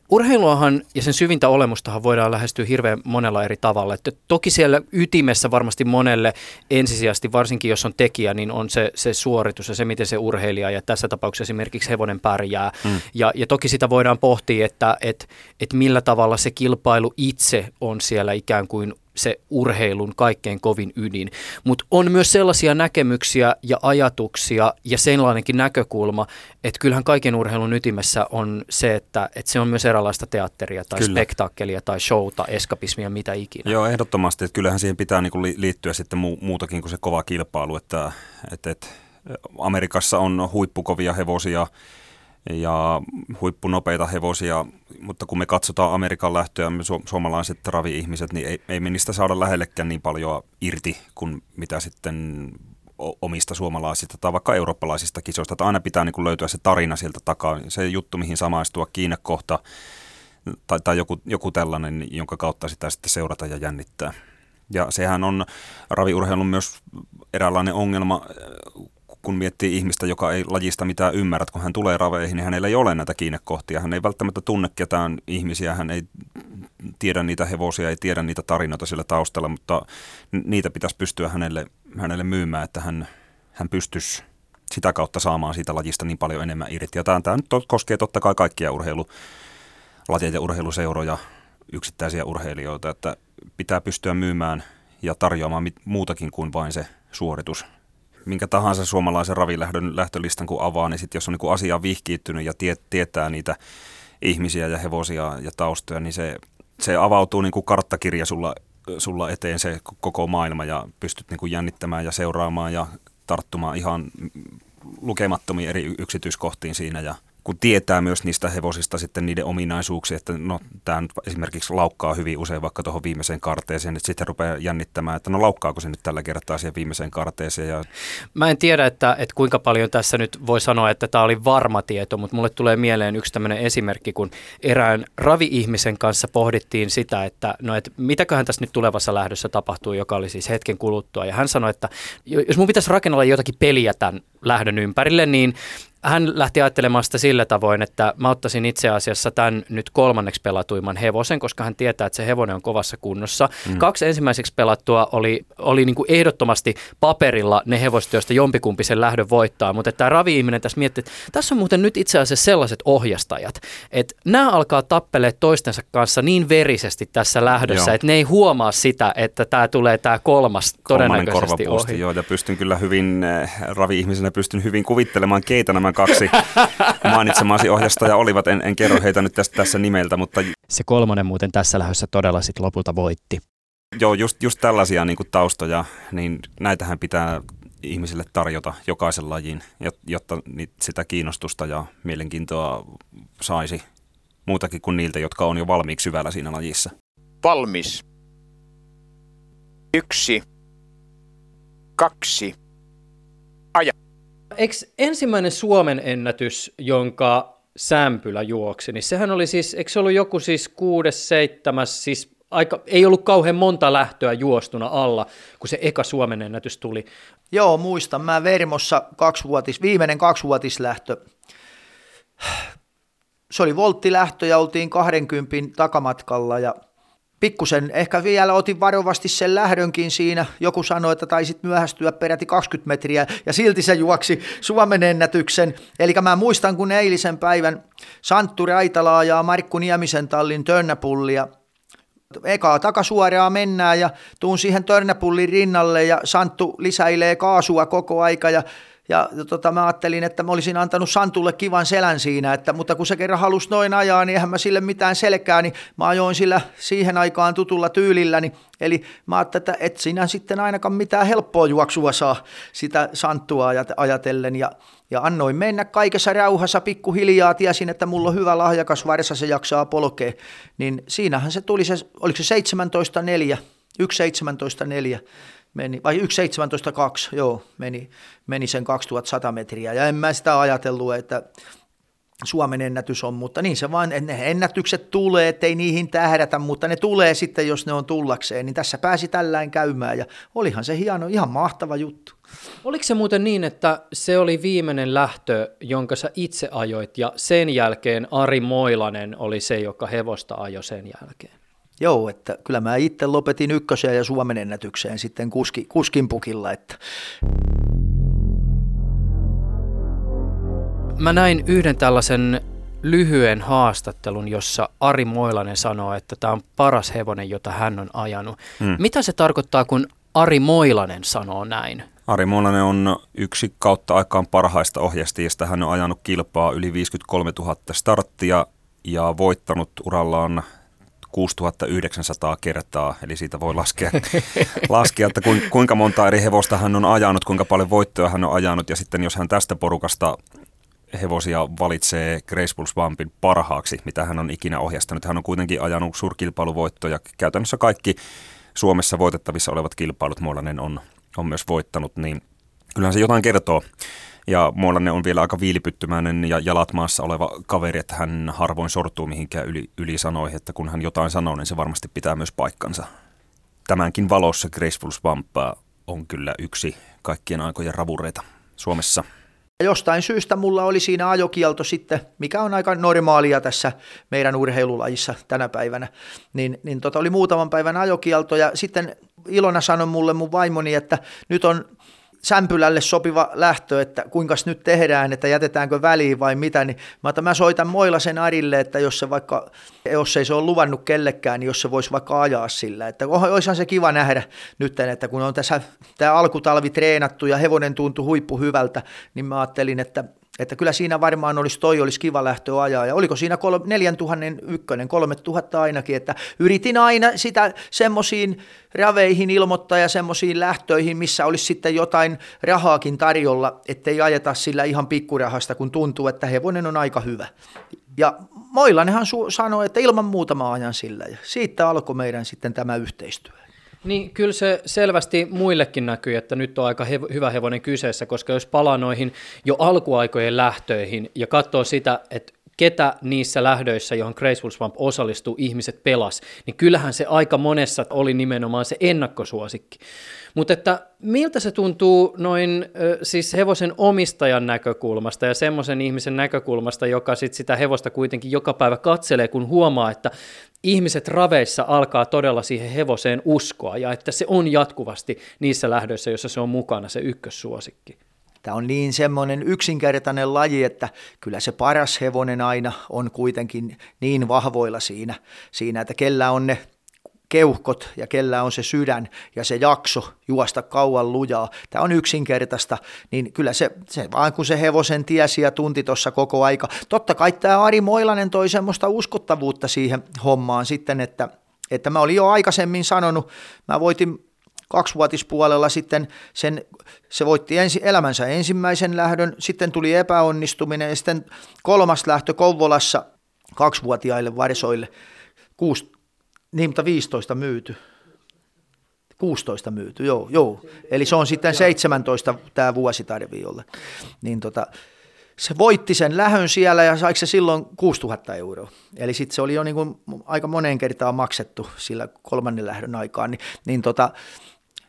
urheiluahan ja sen syvintä olemustahan voidaan lähestyä hirveän monella eri tavalla. Että toki siellä ytimessä varmasti monelle ensisijaisesti, varsinkin jos on tekijä, niin on se, se suoritus ja se, miten se urheilija ja tässä tapauksessa esimerkiksi hevonen pärjää. Mm. Ja, ja toki sitä voidaan pohtia, että et, et millä tavalla se kilpailu itse on siellä ikään kuin se urheilun kaikkein kovin ydin. Mutta on myös sellaisia näkemyksiä ja ajatuksia ja sellainenkin näkökulma, että kyllähän kaiken urheilun ytimessä on se, että, että se on myös eräänlaista teatteria tai Kyllä. spektaakkelia tai showta, eskapismia, mitä ikinä. Joo, ehdottomasti. Että kyllähän siihen pitää niinku liittyä sitten muutakin kuin se kova kilpailu, että, että, että Amerikassa on huippukovia hevosia, ja huippunopeita hevosia, mutta kun me katsotaan Amerikan lähtöä, me su- suomalaiset ravi-ihmiset, niin ei, ei me niistä saada lähellekään niin paljon irti kuin mitä sitten omista suomalaisista tai vaikka eurooppalaisista kisoista. Että aina pitää niin kuin löytyä se tarina sieltä takaa, se juttu, mihin samaistua, kiinnekohta tai, tai joku, joku tällainen, jonka kautta sitä sitten seurata ja jännittää. Ja sehän on raviurheilun myös eräänlainen ongelma, kun miettii ihmistä, joka ei lajista mitään ymmärrä, kun hän tulee raveihin, niin hänellä ei ole näitä kiinnekohtia. Hän ei välttämättä tunne ketään ihmisiä, hän ei tiedä niitä hevosia, ei tiedä niitä tarinoita sillä taustalla, mutta niitä pitäisi pystyä hänelle, hänelle myymään, että hän, hän pystyisi sitä kautta saamaan siitä lajista niin paljon enemmän irti. Ja tämä, nyt koskee totta kai kaikkia urheilulajeja ja urheiluseuroja, yksittäisiä urheilijoita, että pitää pystyä myymään ja tarjoamaan muutakin kuin vain se suoritus minkä tahansa suomalaisen ravilähdön lähtölistan kun avaa, niin sitten jos on niin asia vihkiittynyt ja tie, tietää niitä ihmisiä ja hevosia ja taustoja, niin se, se avautuu niin kuin karttakirja sulla, sulla eteen se koko maailma ja pystyt niin kuin jännittämään ja seuraamaan ja tarttumaan ihan lukemattomiin eri yksityiskohtiin siinä ja kun tietää myös niistä hevosista sitten niiden ominaisuuksia, että no tämä nyt esimerkiksi laukkaa hyvin usein vaikka tuohon viimeiseen karteeseen, että sitten rupeaa jännittämään, että no laukkaako se nyt tällä kertaa siihen viimeiseen karteeseen. Ja... Mä en tiedä, että, että kuinka paljon tässä nyt voi sanoa, että tämä oli varma tieto, mutta mulle tulee mieleen yksi tämmöinen esimerkki, kun erään ravi-ihmisen kanssa pohdittiin sitä, että no että mitäköhän tässä nyt tulevassa lähdössä tapahtuu, joka oli siis hetken kuluttua. Ja hän sanoi, että jos mun pitäisi rakennella jotakin peliä tämän lähdön ympärille, niin hän lähti ajattelemaan sitä sillä tavoin, että mä ottaisin itse asiassa tämän nyt kolmanneksi pelatuimman hevosen, koska hän tietää, että se hevonen on kovassa kunnossa. Mm. Kaksi ensimmäiseksi pelattua oli, oli niin kuin ehdottomasti paperilla ne hevoset, joista jompikumpi sen lähdön voittaa, mutta tämä ravi-ihminen tässä miettii, että tässä on muuten nyt itse asiassa sellaiset ohjastajat, että nämä alkaa tappelee toistensa kanssa niin verisesti tässä lähdössä, joo. että ne ei huomaa sitä, että tämä tulee tämä kolmas todennäköisesti ohi. Joo, ja pystyn kyllä hyvin, äh, ravi-ihmisenä pystyn hyvin kuvittelemaan, keitä nämä kaksi mainitsemasi ohjastajaa olivat. En, en kerro heitä nyt tästä, tässä nimeltä, mutta... Se kolmonen muuten tässä lähdössä todella sitten lopulta voitti. Joo, just, just tällaisia niin kuin taustoja, niin näitähän pitää ihmisille tarjota jokaisen lajin, jotta sitä kiinnostusta ja mielenkiintoa saisi muutakin kuin niiltä, jotka on jo valmiiksi syvällä siinä lajissa. Valmis. Yksi. Kaksi. Aja. Eikö ensimmäinen Suomen ennätys, jonka Sämpylä juoksi, niin sehän oli siis, eikö se ollut joku siis kuudes, seitsemäs, siis aika, ei ollut kauhean monta lähtöä juostuna alla, kun se eka Suomen ennätys tuli. Joo, muistan. Mä Vermossa kaksivuotis, viimeinen kaksivuotislähtö. Se oli volttilähtö ja oltiin 20 takamatkalla ja pikkusen ehkä vielä otin varovasti sen lähdönkin siinä. Joku sanoi, että taisit myöhästyä peräti 20 metriä ja silti se juoksi Suomen ennätyksen. Eli mä muistan, kun eilisen päivän Santtu Raitalaa ja Markku Niemisen tallin Tönnäpullia ekaa takasuoraa mennään ja tuun siihen Törnäpullin rinnalle ja Santtu lisäilee kaasua koko aika ja ja tota, mä ajattelin, että mä olisin antanut Santulle kivan selän siinä, että, mutta kun se kerran halusi noin ajaa, niin eihän mä sille mitään selkää, niin mä ajoin sillä siihen aikaan tutulla tyylilläni. Eli mä ajattelin, että et sinä sitten ainakaan mitään helppoa juoksua saa sitä Santtua ajatellen. Ja, ja annoin mennä kaikessa rauhassa pikkuhiljaa, tiesin, että mulla on hyvä lahjakas varsa, se jaksaa polkea. Niin siinähän se tuli se, oliko se 17.4, 1.17.4 meni, vai 1.17.2, joo, meni, meni sen 2100 metriä. Ja en mä sitä ajatellut, että Suomen ennätys on, mutta niin se vaan, ne ennätykset tulee, ettei niihin tähdätä, mutta ne tulee sitten, jos ne on tullakseen, niin tässä pääsi tällään käymään ja olihan se hieno, ihan mahtava juttu. Oliko se muuten niin, että se oli viimeinen lähtö, jonka sä itse ajoit ja sen jälkeen Ari Moilanen oli se, joka hevosta ajoi sen jälkeen? Joo, että kyllä mä itse lopetin ykköseen ja Suomen ennätykseen sitten kuski, kuskin pukilla. Että. Mä näin yhden tällaisen lyhyen haastattelun, jossa Ari Moilanen sanoo, että tämä on paras hevonen, jota hän on ajanut. Hmm. Mitä se tarkoittaa, kun Ari Moilanen sanoo näin? Ari Moilanen on yksi kautta aikaan parhaista ohjastajista. Hän on ajanut kilpaa yli 53 000 starttia ja voittanut urallaan 6900 kertaa, eli siitä voi laskea, laskea että kuinka monta eri hevosta hän on ajanut, kuinka paljon voittoja hän on ajanut, ja sitten jos hän tästä porukasta hevosia valitsee Grace Bulls Vampin parhaaksi, mitä hän on ikinä ohjastanut. Hän on kuitenkin ajanut suurkilpailuvoittoja. Käytännössä kaikki Suomessa voitettavissa olevat kilpailut Muolainen on, on myös voittanut, niin kyllähän se jotain kertoo. Ja Muolainen on vielä aika viilipyttymäinen ja jalat maassa oleva kaveri, että hän harvoin sortuu mihinkään yli, yli sanoi, että kun hän jotain sanoo, niin se varmasti pitää myös paikkansa. Tämänkin valossa Graceful Swamp on kyllä yksi kaikkien aikojen ravureita Suomessa. Jostain syystä mulla oli siinä ajokielto sitten, mikä on aika normaalia tässä meidän urheilulajissa tänä päivänä. Niin, niin tota oli muutaman päivän ajokielto ja sitten Ilona sanoi mulle mun vaimoni, että nyt on sämpylälle sopiva lähtö, että kuinka nyt tehdään, että jätetäänkö väliin vai mitä, niin mä, että mä soitan Moilasen Arille, että jos se vaikka, jos ei se ole luvannut kellekään, niin jos se voisi vaikka ajaa sillä, että olisihan se kiva nähdä nyt, että kun on tässä tämä alkutalvi treenattu ja hevonen tuntui huippu hyvältä, niin mä ajattelin, että että kyllä siinä varmaan olisi, toi olisi kiva lähtö ajaa. Ja oliko siinä 4000 ykkönen, 3000 ainakin, että yritin aina sitä semmoisiin raveihin ilmoittaa ja semmoisiin lähtöihin, missä olisi sitten jotain rahaakin tarjolla, ettei ajeta sillä ihan pikkurahasta, kun tuntuu, että hevonen on aika hyvä. Ja Moilanenhan su- sanoi, että ilman muuta mä ajan sillä. Ja siitä alkoi meidän sitten tämä yhteistyö. Niin kyllä se selvästi muillekin näkyy, että nyt on aika hev- hyvä hevonen kyseessä, koska jos palaa noihin jo alkuaikojen lähtöihin ja katsoo sitä, että ketä niissä lähdöissä, johon Graceful Swamp osallistuu, ihmiset pelas, niin kyllähän se aika monessa oli nimenomaan se ennakkosuosikki. Mutta että miltä se tuntuu noin siis hevosen omistajan näkökulmasta ja semmoisen ihmisen näkökulmasta, joka sit sitä hevosta kuitenkin joka päivä katselee, kun huomaa, että ihmiset raveissa alkaa todella siihen hevoseen uskoa ja että se on jatkuvasti niissä lähdöissä, joissa se on mukana se ykkössuosikki. Tämä on niin semmoinen yksinkertainen laji, että kyllä se paras hevonen aina on kuitenkin niin vahvoilla siinä, siinä että kellä on ne keuhkot ja kellä on se sydän ja se jakso juosta kauan lujaa. Tämä on yksinkertaista, niin kyllä se, se vaan kun se hevosen tiesi ja tunti tuossa koko aika. Totta kai tämä Ari Moilanen toi semmoista uskottavuutta siihen hommaan sitten, että, että mä olin jo aikaisemmin sanonut, mä voitin kaksivuotispuolella sitten sen, se voitti ensi, elämänsä ensimmäisen lähdön, sitten tuli epäonnistuminen ja sitten kolmas lähtö Kouvolassa kaksivuotiaille varsoille, kuusi, niin mutta 15 myyty. 16 myyty, joo, joo. Eli se on sitten 17 tämä vuosi tarvii olla. Niin tota, se voitti sen lähön siellä ja saiko se silloin 6000 euroa. Eli sitten se oli jo niin kuin aika moneen kertaan maksettu sillä kolmannen lähdön aikaan. Niin, niin tota,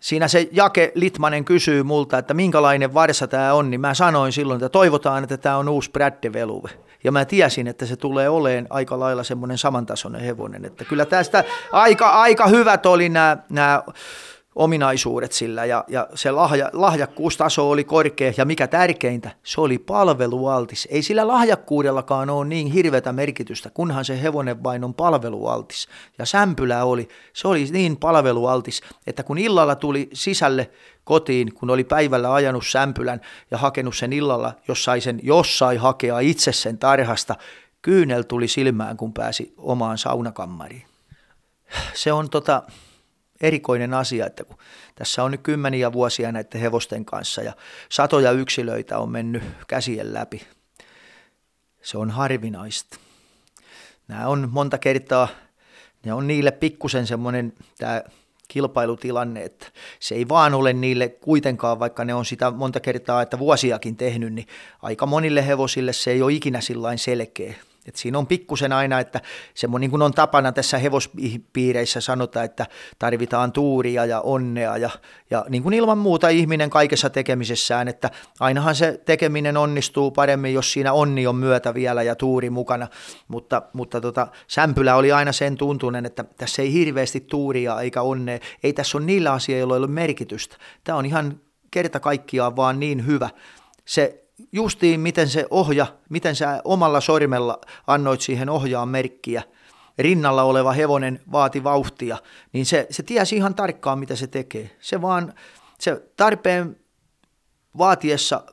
siinä se Jake Litmanen kysyy multa, että minkälainen varsa tämä on, niin mä sanoin silloin, että toivotaan, että tämä on uusi Bradde Veluve. Ja mä tiesin, että se tulee oleen aika lailla semmoinen samantasoinen hevonen. Että kyllä tästä aika, aika hyvät oli nämä, nämä ominaisuudet sillä ja, ja se lahja, lahjakkuustaso oli korkea ja mikä tärkeintä, se oli palvelualtis. Ei sillä lahjakkuudellakaan ole niin hirveätä merkitystä, kunhan se hevonen vain on palvelualtis. Ja sämpylä oli, se oli niin palvelualtis, että kun illalla tuli sisälle kotiin, kun oli päivällä ajanut sämpylän ja hakenut sen illalla, jos sai, sen, jos sai hakea itse sen tarhasta, kyynel tuli silmään, kun pääsi omaan saunakammariin. Se on tota, erikoinen asia, että kun tässä on nyt kymmeniä vuosia näiden hevosten kanssa ja satoja yksilöitä on mennyt käsien läpi. Se on harvinaista. Nämä on monta kertaa, ne on niille pikkusen semmoinen tämä kilpailutilanne, että se ei vaan ole niille kuitenkaan, vaikka ne on sitä monta kertaa, että vuosiakin tehnyt, niin aika monille hevosille se ei ole ikinä sillain selkeä. Et siinä on pikkusen aina, että semmoinen niin kuin on tapana tässä hevospiireissä sanota, että tarvitaan tuuria ja onnea ja, ja niin kuin ilman muuta ihminen kaikessa tekemisessään, että ainahan se tekeminen onnistuu paremmin, jos siinä onni on myötä vielä ja tuuri mukana, mutta, mutta tota, sämpylä oli aina sen tuntunen, että tässä ei hirveästi tuuria eikä onnea, ei tässä ole niillä asioilla, joilla ei ole merkitystä. Tämä on ihan kerta kaikkiaan vaan niin hyvä. Se justiin miten se ohja, miten sä omalla sormella annoit siihen ohjaan merkkiä, rinnalla oleva hevonen vaati vauhtia, niin se, se tiesi ihan tarkkaan, mitä se tekee. Se vaan, se tarpeen vaatiessa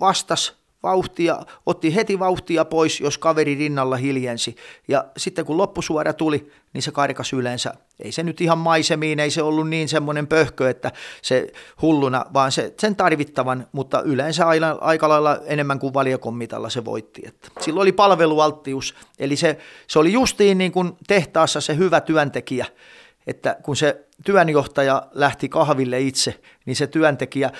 vastas, vauhtia, otti heti vauhtia pois, jos kaveri rinnalla hiljensi. Ja sitten kun loppusuora tuli, niin se karkas yleensä. Ei se nyt ihan maisemiin, ei se ollut niin semmoinen pöhkö, että se hulluna, vaan se, sen tarvittavan, mutta yleensä aina, aika lailla enemmän kuin valiokommitalla se voitti. Että silloin oli palvelualttius, eli se, se oli justiin niin kuin tehtaassa se hyvä työntekijä, että kun se työnjohtaja lähti kahville itse, niin se työntekijä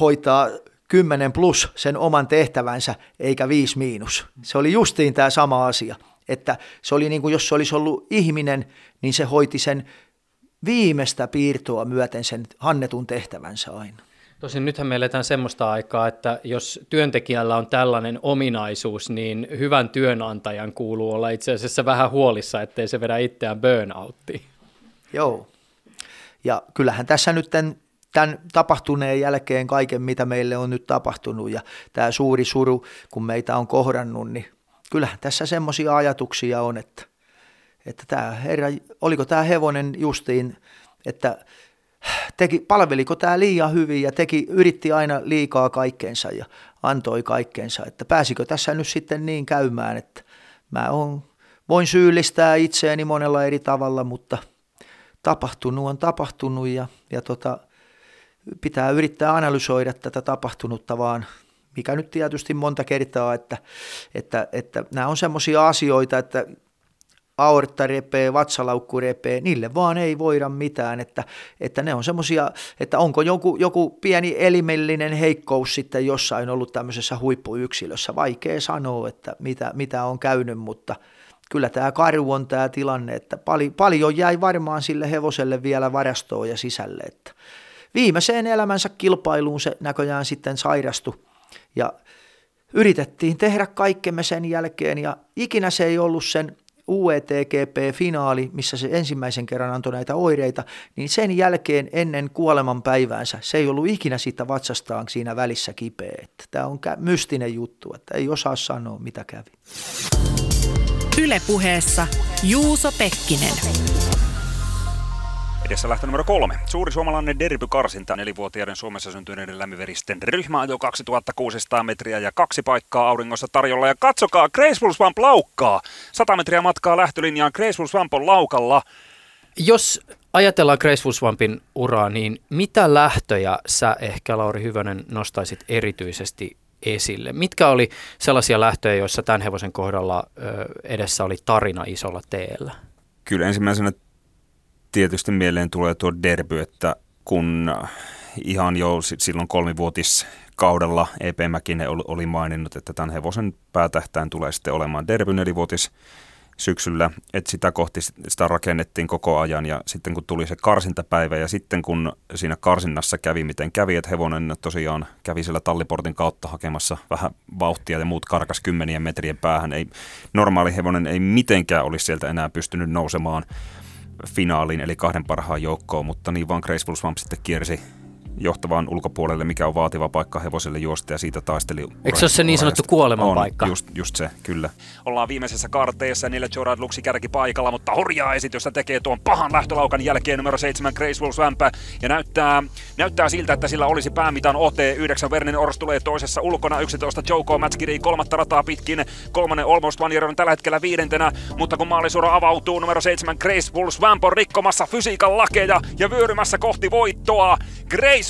hoitaa 10 plus sen oman tehtävänsä, eikä 5 miinus. Se oli justiin tämä sama asia, että se oli niin kuin jos se olisi ollut ihminen, niin se hoiti sen viimeistä piirtoa myöten sen annetun tehtävänsä aina. Tosin nythän me eletään semmoista aikaa, että jos työntekijällä on tällainen ominaisuus, niin hyvän työnantajan kuuluu olla itse asiassa vähän huolissa, ettei se vedä itseään burnouttiin. Joo. Ja kyllähän tässä nyt tämän, tapahtuneen jälkeen kaiken, mitä meille on nyt tapahtunut ja tämä suuri suru, kun meitä on kohdannut, niin kyllähän tässä semmoisia ajatuksia on, että, että tämä herra, oliko tämä hevonen justiin, että teki, palveliko tämä liian hyvin ja teki, yritti aina liikaa kaikkeensa ja antoi kaikkeensa, että pääsikö tässä nyt sitten niin käymään, että mä on, voin syyllistää itseäni monella eri tavalla, mutta tapahtunut on tapahtunut ja, ja tota, pitää yrittää analysoida tätä tapahtunutta vaan, mikä nyt tietysti monta kertaa, että, että, että nämä on semmoisia asioita, että aortta repee, vatsalaukku repee, niille vaan ei voida mitään, että, että ne on semmoisia, että onko joku, joku pieni elimellinen heikkous sitten jossain ollut tämmöisessä huippuyksilössä, vaikea sanoa, että mitä, mitä on käynyt, mutta kyllä tämä karu on tämä tilanne, että pali, paljon jäi varmaan sille hevoselle vielä varastoa ja sisälle, että viimeiseen elämänsä kilpailuun se näköjään sitten sairastui ja yritettiin tehdä kaikkemme sen jälkeen ja ikinä se ei ollut sen UETGP-finaali, missä se ensimmäisen kerran antoi näitä oireita, niin sen jälkeen ennen kuoleman päiväänsä se ei ollut ikinä siitä vatsastaan siinä välissä kipeä. Että tämä on mystinen juttu, että ei osaa sanoa mitä kävi. Ylepuheessa Juuso Pekkinen. Edessä lähtö numero kolme. Suuri suomalainen derbykarsinta nelivuotiaiden Suomessa syntyneiden lämmiveristen ryhmä jo 2600 metriä ja kaksi paikkaa auringossa tarjolla. Ja katsokaa, Graceful Swamp laukkaa. 100 metriä matkaa lähtölinjaan Graceful Swamp on laukalla. Jos ajatellaan Graceful Swampin uraa, niin mitä lähtöjä sä ehkä, Lauri Hyvönen, nostaisit erityisesti esille? Mitkä oli sellaisia lähtöjä, joissa tämän hevosen kohdalla edessä oli tarina isolla teellä? Kyllä ensimmäisenä tietysti mieleen tulee tuo derby, että kun ihan jo silloin kolmivuotiskaudella EP Mäkinen oli maininnut, että tämän hevosen päätähtään tulee sitten olemaan derby nelivuotis syksyllä, että sitä kohti sitä rakennettiin koko ajan ja sitten kun tuli se karsintapäivä ja sitten kun siinä karsinnassa kävi miten kävi, että hevonen tosiaan kävi siellä talliportin kautta hakemassa vähän vauhtia ja muut karkas kymmenien metrien päähän, ei, normaali hevonen ei mitenkään olisi sieltä enää pystynyt nousemaan finaaliin, eli kahden parhaan joukkoon, mutta niin vaan Graceful Swamp sitten kiersi johtavaan ulkopuolelle, mikä on vaativa paikka hevoselle juosta ja siitä taisteli. Eikö se ole se niin sanottu kuoleman on, paikka? Just, just se, kyllä. Ollaan viimeisessä karteessa ja niille Jorad Luxi kärki paikalla, mutta hurjaa esitystä tekee tuon pahan lähtölaukan jälkeen numero 7 Graceful Swamp ja näyttää, näyttää siltä, että sillä olisi päämitan ote. 9 Vernin Ors tulee toisessa ulkona, 11 Joko Matskiri kolmatta rataa pitkin, kolmannen Almost One on tällä hetkellä viidentenä, mutta kun maalisuora avautuu, numero 7 Graceful Swamp on rikkomassa fysiikan lakeja ja vyörymässä kohti voittoa.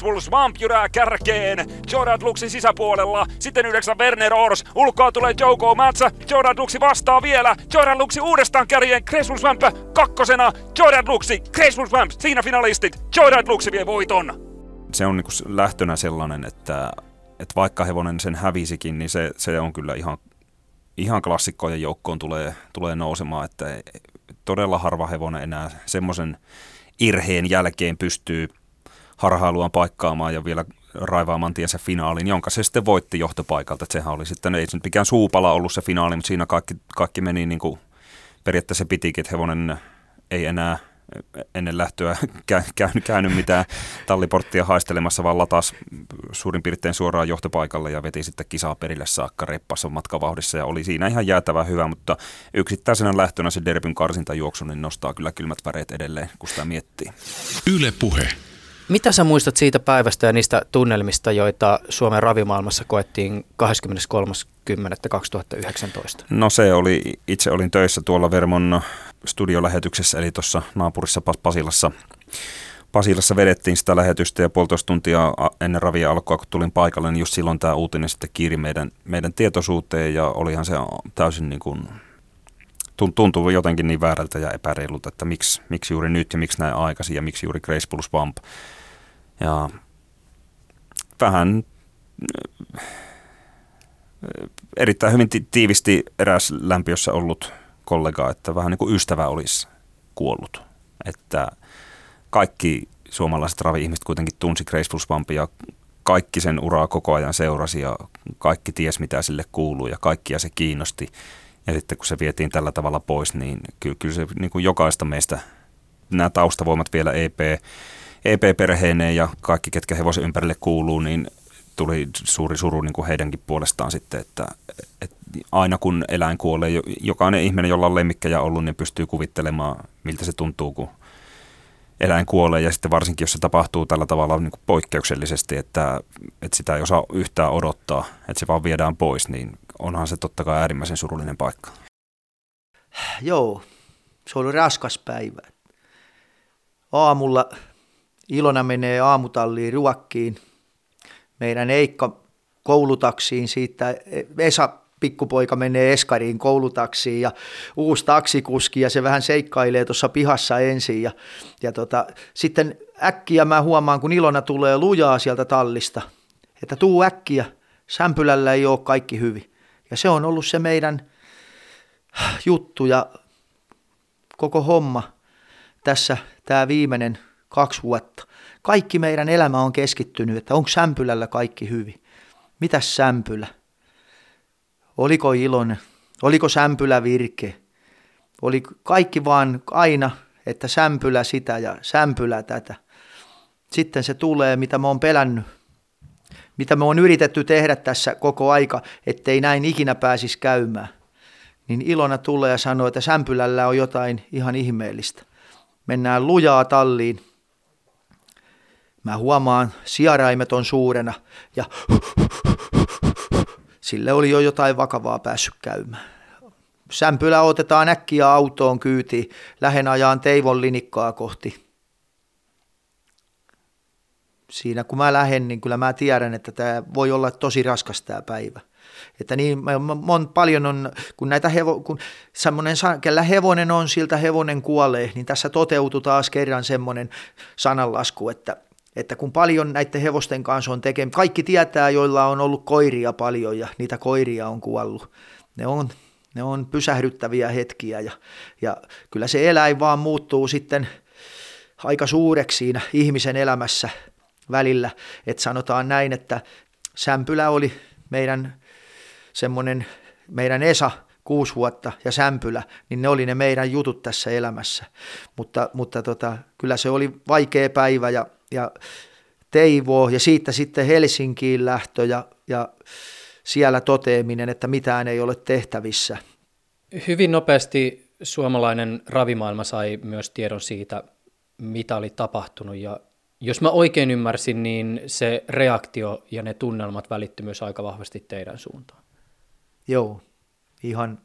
Graceful Swamp jyrää kärkeen Jordan Luxin sisäpuolella. Sitten yhdeksän Werner Ors. Ulkoa tulee Joko Matsa. Jordan Luxi vastaa vielä. Jordan Luxi uudestaan kärjeen. Graceful Swamp kakkosena. Jordan Luxi. Graceful Swamp. Siinä finalistit. Jordan Luxi vie voiton. Se on niinku lähtönä sellainen, että, että vaikka hevonen sen hävisikin, niin se, se on kyllä ihan, ihan klassikkojen joukkoon tulee, tulee nousemaan, että todella harva hevonen enää semmoisen irheen jälkeen pystyy harhailuaan paikkaamaan ja vielä raivaamaan tiensä finaalin, jonka se sitten voitti johtopaikalta. Että sehän oli sitten, ei se nyt mikään suupala ollut se finaali, mutta siinä kaikki, kaikki meni niin kuin periaatteessa pitikin, että hevonen ei enää ennen lähtöä käynyt, käynyt mitään talliporttia haistelemassa, vaan taas suurin piirtein suoraan johtopaikalle ja veti sitten kisaa perille saakka reppassa matkavauhdissa ja oli siinä ihan jäätävä hyvä, mutta yksittäisenä lähtönä se Derbyn karsintajuoksu niin nostaa kyllä kylmät väreet edelleen, kun sitä miettii. Yle Puhe. Mitä sä muistat siitä päivästä ja niistä tunnelmista, joita Suomen ravimaailmassa koettiin 23.10.2019? No se oli, itse olin töissä tuolla Vermon studiolähetyksessä, eli tuossa naapurissa Pasilassa. Pasilassa vedettiin sitä lähetystä ja puolitoista tuntia ennen ravia alkua, kun tulin paikalle, niin just silloin tämä uutinen sitten kiiri meidän, meidän tietoisuuteen ja olihan se täysin niin kuin tuntuu jotenkin niin väärältä ja epäreilulta, että miksi, miksi juuri nyt ja miksi näin aikaisin ja miksi juuri Grace plus Vamp. Ja vähän äh, erittäin hyvin tiivisti eräs lämpiössä ollut kollega, että vähän niin kuin ystävä olisi kuollut. Että kaikki suomalaiset ravi-ihmiset kuitenkin tunsi Grace plus ja kaikki sen uraa koko ajan seurasi ja kaikki ties mitä sille kuuluu ja kaikkia se kiinnosti. Ja sitten kun se vietiin tällä tavalla pois, niin kyllä, kyllä se niin kuin jokaista meistä, nämä taustavoimat vielä EP, EP-perheineen ja kaikki, ketkä hevosen ympärille kuuluu, niin tuli suuri suru niin kuin heidänkin puolestaan sitten, että, että aina kun eläin kuolee, jokainen ihminen, jolla on lemmikkejä ollut, niin pystyy kuvittelemaan, miltä se tuntuu, kun eläin kuolee ja sitten varsinkin, jos se tapahtuu tällä tavalla niin kuin poikkeuksellisesti, että, että sitä ei osaa yhtään odottaa, että se vaan viedään pois, niin onhan se totta kai äärimmäisen surullinen paikka. Joo, se oli raskas päivä. Aamulla Ilona menee aamutalliin ruokkiin. Meidän Eikka koulutaksiin siitä. Esa pikkupoika menee Eskariin koulutaksiin ja uusi taksikuski ja se vähän seikkailee tuossa pihassa ensin. Ja, ja tota, sitten äkkiä mä huomaan, kun Ilona tulee lujaa sieltä tallista, että tuu äkkiä, sämpylällä ei ole kaikki hyvin. Ja se on ollut se meidän juttu ja koko homma tässä tämä viimeinen kaksi vuotta. Kaikki meidän elämä on keskittynyt, että onko sämpylällä kaikki hyvin. Mitäs sämpylä? Oliko iloinen? Oliko sämpylä virke? Oli kaikki vaan aina, että sämpylä sitä ja sämpylä tätä. Sitten se tulee, mitä mä oon pelännyt mitä me on yritetty tehdä tässä koko aika, ettei näin ikinä pääsisi käymään. Niin Ilona tulee ja sanoo, että Sämpylällä on jotain ihan ihmeellistä. Mennään lujaa talliin. Mä huomaan, siaraimet on suurena ja sille oli jo jotain vakavaa päässyt käymään. Sämpylä otetaan äkkiä autoon kyytiin, lähen ajaan Teivon linikkaa kohti siinä kun mä lähden, niin kyllä mä tiedän, että tämä voi olla tosi raskas tämä päivä. Että niin mon, paljon on, kun näitä hevo, kun semmoinen, kellä hevonen on, siltä hevonen kuolee, niin tässä toteutuu taas kerran semmoinen sananlasku, että, että kun paljon näiden hevosten kanssa on tekemistä, kaikki tietää, joilla on ollut koiria paljon ja niitä koiria on kuollut. Ne on, ne on pysähdyttäviä hetkiä ja, ja kyllä se eläin vaan muuttuu sitten aika suureksi siinä ihmisen elämässä – välillä. Että sanotaan näin, että Sämpylä oli meidän semmoinen, meidän Esa kuusi vuotta ja Sämpylä, niin ne oli ne meidän jutut tässä elämässä. Mutta, mutta tota, kyllä se oli vaikea päivä ja, ja Teivo ja siitä sitten Helsinkiin lähtö ja, ja siellä toteaminen, että mitään ei ole tehtävissä. Hyvin nopeasti suomalainen ravimaailma sai myös tiedon siitä, mitä oli tapahtunut ja jos mä oikein ymmärsin, niin se reaktio ja ne tunnelmat välitty myös aika vahvasti teidän suuntaan. Joo, ihan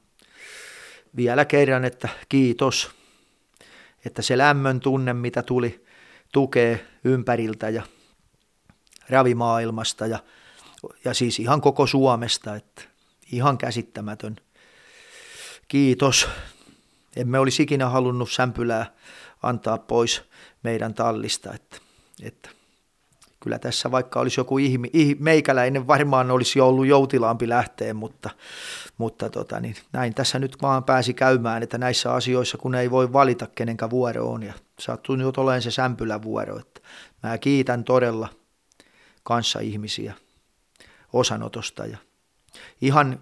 vielä kerran, että kiitos, että se lämmön tunne, mitä tuli, tukee ympäriltä ja ravimaailmasta ja, ja siis ihan koko Suomesta, että ihan käsittämätön. Kiitos. Emme olisi ikinä halunnut sämpylää antaa pois meidän tallista, että että kyllä tässä vaikka olisi joku ihmi, ih, meikäläinen varmaan olisi ollut joutilaampi lähteen, mutta, mutta tota, niin näin tässä nyt vaan pääsi käymään, että näissä asioissa kun ei voi valita kenenkä vuoro on. Ja sattuu nyt olemaan se sämpylä vuoro, että mä kiitän todella kanssa ihmisiä osanotosta. Ja ihan,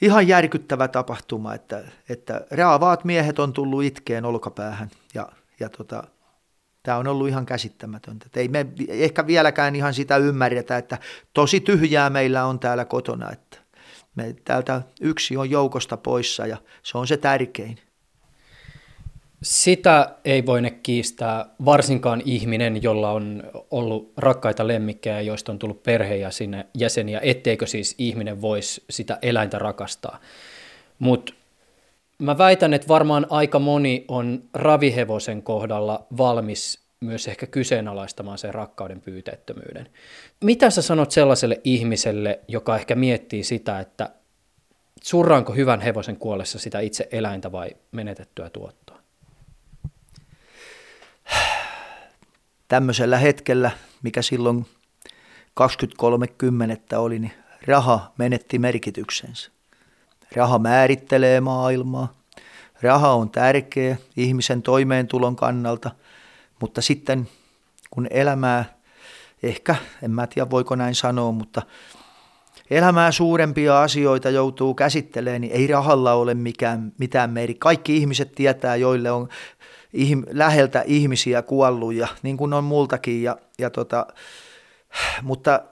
ihan järkyttävä tapahtuma, että, että raavaat miehet on tullut itkeen olkapäähän. Ja, ja tota, Tämä on ollut ihan käsittämätöntä. ei me ehkä vieläkään ihan sitä ymmärretä, että tosi tyhjää meillä on täällä kotona, että me täältä yksi on joukosta poissa ja se on se tärkein. Sitä ei voine kiistää varsinkaan ihminen, jolla on ollut rakkaita lemmikkejä, joista on tullut perheenjäseniä, etteikö siis ihminen voisi sitä eläintä rakastaa. Mutta mä väitän, että varmaan aika moni on ravihevosen kohdalla valmis myös ehkä kyseenalaistamaan sen rakkauden pyyteettömyyden. Mitä sä sanot sellaiselle ihmiselle, joka ehkä miettii sitä, että surraanko hyvän hevosen kuollessa sitä itse eläintä vai menetettyä tuottoa? Tämmöisellä hetkellä, mikä silloin 23.10. oli, niin raha menetti merkityksensä. Raha määrittelee maailmaa. Raha on tärkeä ihmisen toimeentulon kannalta, mutta sitten kun elämää, ehkä, en mä tiedä voiko näin sanoa, mutta elämää suurempia asioita joutuu käsittelemään, niin ei rahalla ole mikään, mitään meri. Kaikki ihmiset tietää, joille on ihm, läheltä ihmisiä kuollut, ja, niin kuin on multakin, ja, ja tota, mutta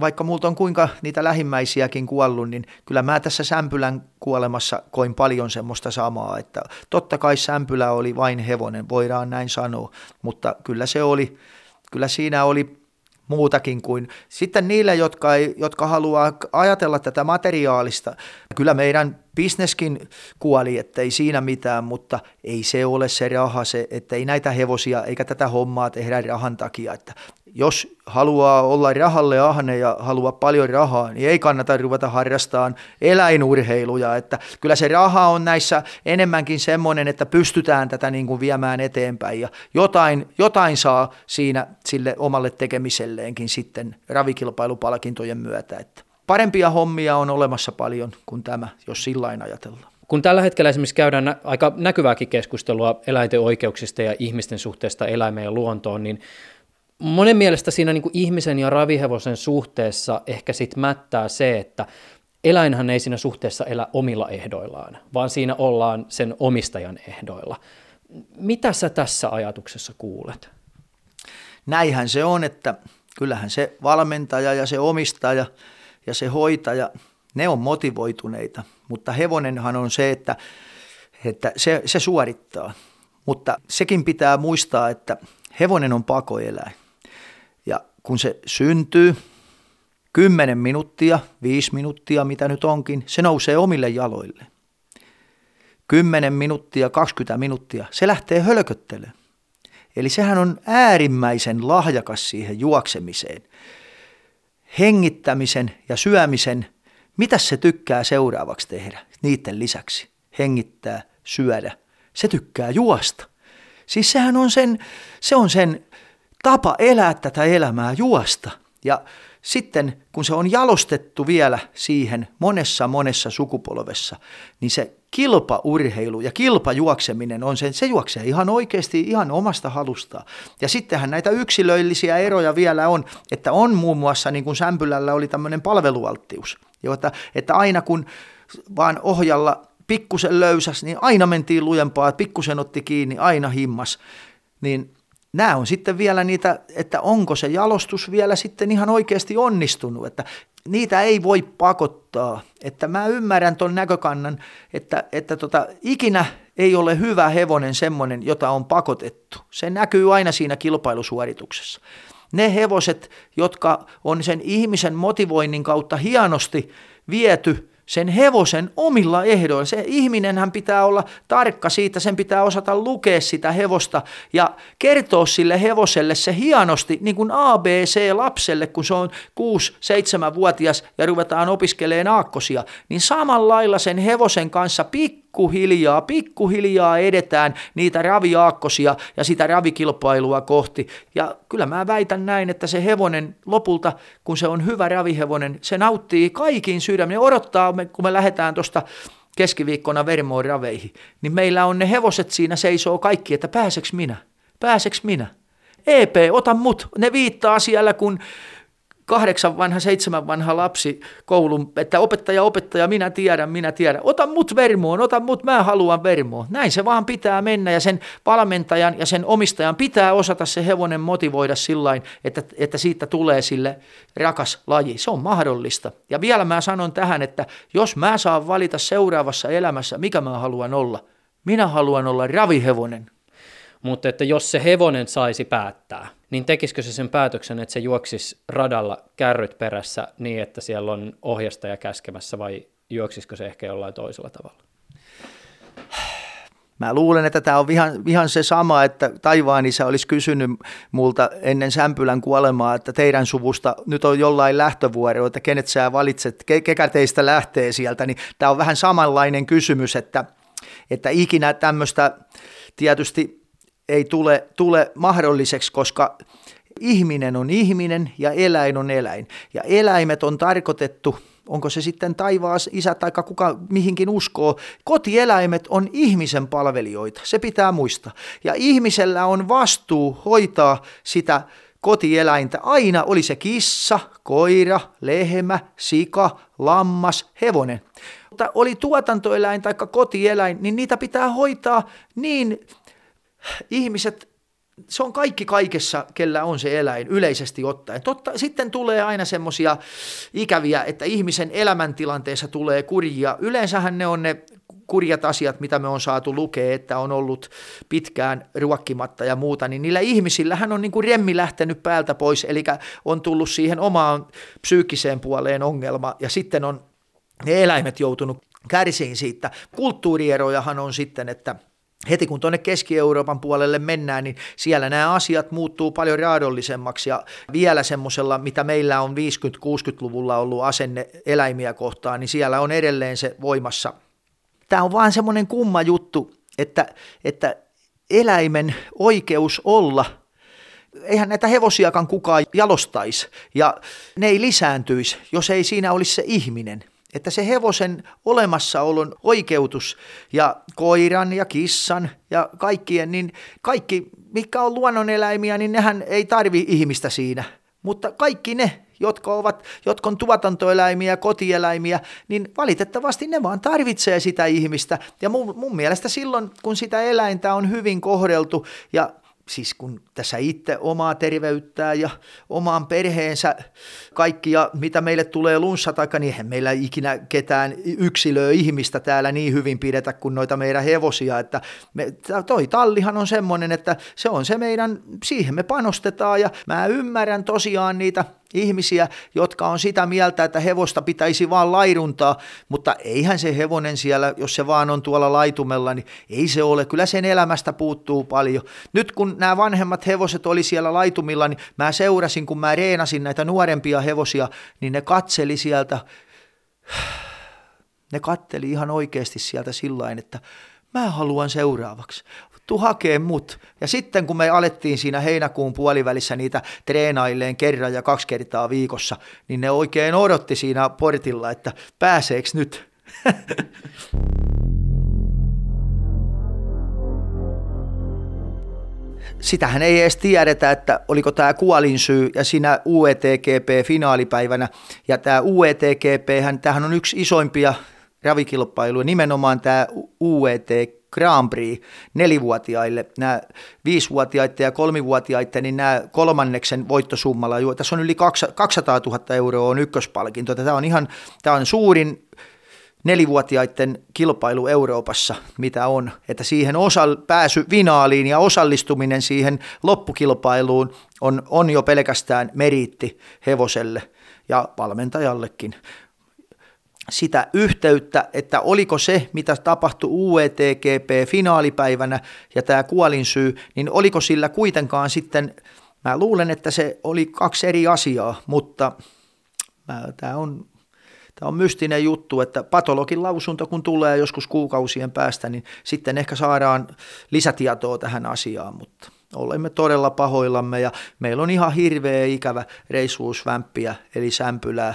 vaikka multa on kuinka niitä lähimmäisiäkin kuollut, niin kyllä mä tässä Sämpylän kuolemassa koin paljon semmoista samaa, että totta kai Sämpylä oli vain hevonen, voidaan näin sanoa, mutta kyllä se oli, kyllä siinä oli muutakin kuin sitten niille, jotka, ei, jotka haluaa ajatella tätä materiaalista. Kyllä meidän bisneskin kuoli, ettei siinä mitään, mutta ei se ole se raha, se, että ei näitä hevosia eikä tätä hommaa tehdä rahan takia. Että jos haluaa olla rahalle ahne ja haluaa paljon rahaa, niin ei kannata ruveta harrastamaan eläinurheiluja. Että kyllä se raha on näissä enemmänkin semmoinen, että pystytään tätä niin kuin viemään eteenpäin ja jotain, jotain saa siinä sille omalle tekemiselleenkin sitten ravikilpailupalkintojen myötä. Että parempia hommia on olemassa paljon kuin tämä, jos sillä ajatellaan. Kun tällä hetkellä esimerkiksi käydään aika näkyvääkin keskustelua eläinten oikeuksista ja ihmisten suhteesta eläimeen ja luontoon, niin monen mielestä siinä niin kuin ihmisen ja ravihevosen suhteessa ehkä sitten mättää se, että eläinhän ei siinä suhteessa elä omilla ehdoillaan, vaan siinä ollaan sen omistajan ehdoilla. Mitä sä tässä ajatuksessa kuulet? Näinhän se on, että kyllähän se valmentaja ja se omistaja ja se hoitaja, ne on motivoituneita, mutta hevonenhan on se, että, että se, se suorittaa. Mutta sekin pitää muistaa, että hevonen on pakoeläin kun se syntyy, 10 minuuttia, 5 minuuttia, mitä nyt onkin, se nousee omille jaloille. 10 minuuttia, 20 minuuttia, se lähtee hölköttelemään. Eli sehän on äärimmäisen lahjakas siihen juoksemiseen. Hengittämisen ja syömisen, mitä se tykkää seuraavaksi tehdä niiden lisäksi? Hengittää, syödä. Se tykkää juosta. Siis sehän on sen, se on sen tapa elää tätä elämää, juosta. Ja sitten kun se on jalostettu vielä siihen monessa monessa sukupolvessa, niin se kilpaurheilu ja kilpajuokseminen on sen, se juoksee ihan oikeasti ihan omasta halustaan. Ja sittenhän näitä yksilöllisiä eroja vielä on, että on muun muassa niin kuin Sämpylällä oli tämmöinen palvelualttius, jota, että aina kun vaan ohjalla pikkusen löysäs, niin aina mentiin lujempaa, pikkusen otti kiinni, aina himmas. Niin nämä on sitten vielä niitä, että onko se jalostus vielä sitten ihan oikeasti onnistunut, että niitä ei voi pakottaa. Että mä ymmärrän tuon näkökannan, että, että tota, ikinä ei ole hyvä hevonen semmoinen, jota on pakotettu. Se näkyy aina siinä kilpailusuorituksessa. Ne hevoset, jotka on sen ihmisen motivoinnin kautta hienosti viety sen hevosen omilla ehdoilla. Se ihminenhän pitää olla tarkka siitä, sen pitää osata lukea sitä hevosta ja kertoa sille hevoselle se hienosti, niin kuin ABC-lapselle, kun se on 6-7-vuotias ja ruvetaan opiskelemaan aakkosia, niin samalla lailla sen hevosen kanssa pikku pikkuhiljaa, pikkuhiljaa edetään niitä raviaakkosia ja sitä ravikilpailua kohti. Ja kyllä mä väitän näin, että se hevonen lopulta, kun se on hyvä ravihevonen, se nauttii kaikin sydämen. odottaa, kun me lähdetään tuosta keskiviikkona Vermoon raveihin, niin meillä on ne hevoset siinä seisoo kaikki, että pääseks minä, pääseks minä. EP, ota mut. Ne viittaa siellä, kun kahdeksan vanha, seitsemän vanha lapsi koulun, että opettaja, opettaja, minä tiedän, minä tiedän. Ota mut vermoon, ota mut, mä haluan vermoon. Näin se vaan pitää mennä ja sen valmentajan ja sen omistajan pitää osata se hevonen motivoida sillä että, että siitä tulee sille rakas laji. Se on mahdollista. Ja vielä mä sanon tähän, että jos mä saan valita seuraavassa elämässä, mikä mä haluan olla, Minä haluan olla ravihevonen. Mutta että jos se hevonen saisi päättää, niin tekisikö se sen päätöksen, että se juoksisi radalla kärryt perässä niin, että siellä on ohjastaja käskemässä vai juoksisiko se ehkä jollain toisella tavalla? Mä luulen, että tämä on ihan, ihan se sama, että taivaan isä olisi kysynyt multa ennen Sämpylän kuolemaa, että teidän suvusta nyt on jollain lähtövuoro, että kenet sä valitset, ke, kekä teistä lähtee sieltä, niin tämä on vähän samanlainen kysymys, että, että ikinä tämmöistä tietysti ei tule, tule mahdolliseksi, koska ihminen on ihminen ja eläin on eläin. Ja eläimet on tarkoitettu onko se sitten taivaas isä tai kuka mihinkin uskoo, kotieläimet on ihmisen palvelijoita, se pitää muistaa. Ja ihmisellä on vastuu hoitaa sitä kotieläintä aina, oli se kissa, koira, lehmä, sika, lammas, hevonen. Mutta oli tuotantoeläin tai kotieläin, niin niitä pitää hoitaa niin ihmiset se on kaikki kaikessa, kellä on se eläin yleisesti ottaen. Totta, sitten tulee aina semmoisia ikäviä, että ihmisen elämäntilanteessa tulee kurjia. Yleensähän ne on ne kurjat asiat, mitä me on saatu lukea, että on ollut pitkään ruokkimatta ja muuta, niin niillä ihmisillähän on niin kuin remmi lähtenyt päältä pois, eli on tullut siihen omaan psyykkiseen puoleen ongelma, ja sitten on ne eläimet joutunut kärsiin siitä. Kulttuurierojahan on sitten, että – heti kun tuonne Keski-Euroopan puolelle mennään, niin siellä nämä asiat muuttuu paljon raadollisemmaksi ja vielä semmoisella, mitä meillä on 50-60-luvulla ollut asenne eläimiä kohtaan, niin siellä on edelleen se voimassa. Tämä on vaan semmoinen kumma juttu, että, että eläimen oikeus olla eihän näitä hevosiakaan kukaan jalostaisi ja ne ei lisääntyisi, jos ei siinä olisi se ihminen – että se hevosen olemassaolon oikeutus ja koiran ja kissan ja kaikkien, niin kaikki, mikä on luonnoneläimiä, niin nehän ei tarvi ihmistä siinä. Mutta kaikki ne, jotka, ovat, jotka on tuotantoeläimiä, kotieläimiä, niin valitettavasti ne vaan tarvitsee sitä ihmistä. Ja mun, mun mielestä silloin, kun sitä eläintä on hyvin kohdeltu ja siis kun tässä itse omaa terveyttää ja omaan perheensä kaikkia, mitä meille tulee lunssa, taikka niin eihän meillä ikinä ketään yksilöä ihmistä täällä niin hyvin pidetä kuin noita meidän hevosia, että me, toi tallihan on semmoinen, että se on se meidän, siihen me panostetaan. Ja mä ymmärrän tosiaan niitä ihmisiä, jotka on sitä mieltä, että hevosta pitäisi vaan laiduntaa, mutta eihän se hevonen siellä, jos se vaan on tuolla laitumella, niin ei se ole. Kyllä sen elämästä puuttuu paljon. Nyt kun nämä vanhemmat hevoset oli siellä laitumilla, niin mä seurasin, kun mä reenasin näitä nuorempia hevosia, niin ne katseli sieltä, ne katteli ihan oikeasti sieltä sillä että mä haluan seuraavaksi tu hakee mut. Ja sitten kun me alettiin siinä heinäkuun puolivälissä niitä treenailleen kerran ja kaksi kertaa viikossa, niin ne oikein odotti siinä portilla, että pääseeks nyt. Sitähän ei edes tiedetä, että oliko tämä kuolinsyy ja siinä UETGP-finaalipäivänä. Ja tämä UETGP, tämähän on yksi isoimpia ravikilpailuja, nimenomaan tämä UETGP Grand Prix nelivuotiaille, nämä viisivuotiaiden ja kolmivuotiaiden, niin nämä kolmanneksen voittosummalla, jo, tässä on yli 200 000 euroa on ykköspalkinto. Tämä on ihan, tämä on suurin nelivuotiaiden kilpailu Euroopassa, mitä on, että siihen osa, pääsy finaaliin ja osallistuminen siihen loppukilpailuun on, on jo pelkästään meriitti hevoselle ja valmentajallekin sitä yhteyttä, että oliko se, mitä tapahtui UETGP-finaalipäivänä ja tämä kuolinsyy, niin oliko sillä kuitenkaan sitten, mä luulen, että se oli kaksi eri asiaa, mutta tämä on, tämä on mystinen juttu, että patologin lausunto kun tulee joskus kuukausien päästä, niin sitten ehkä saadaan lisätietoa tähän asiaan, mutta olemme todella pahoillamme ja meillä on ihan hirveä ikävä reissuusvämppiä eli sämpylää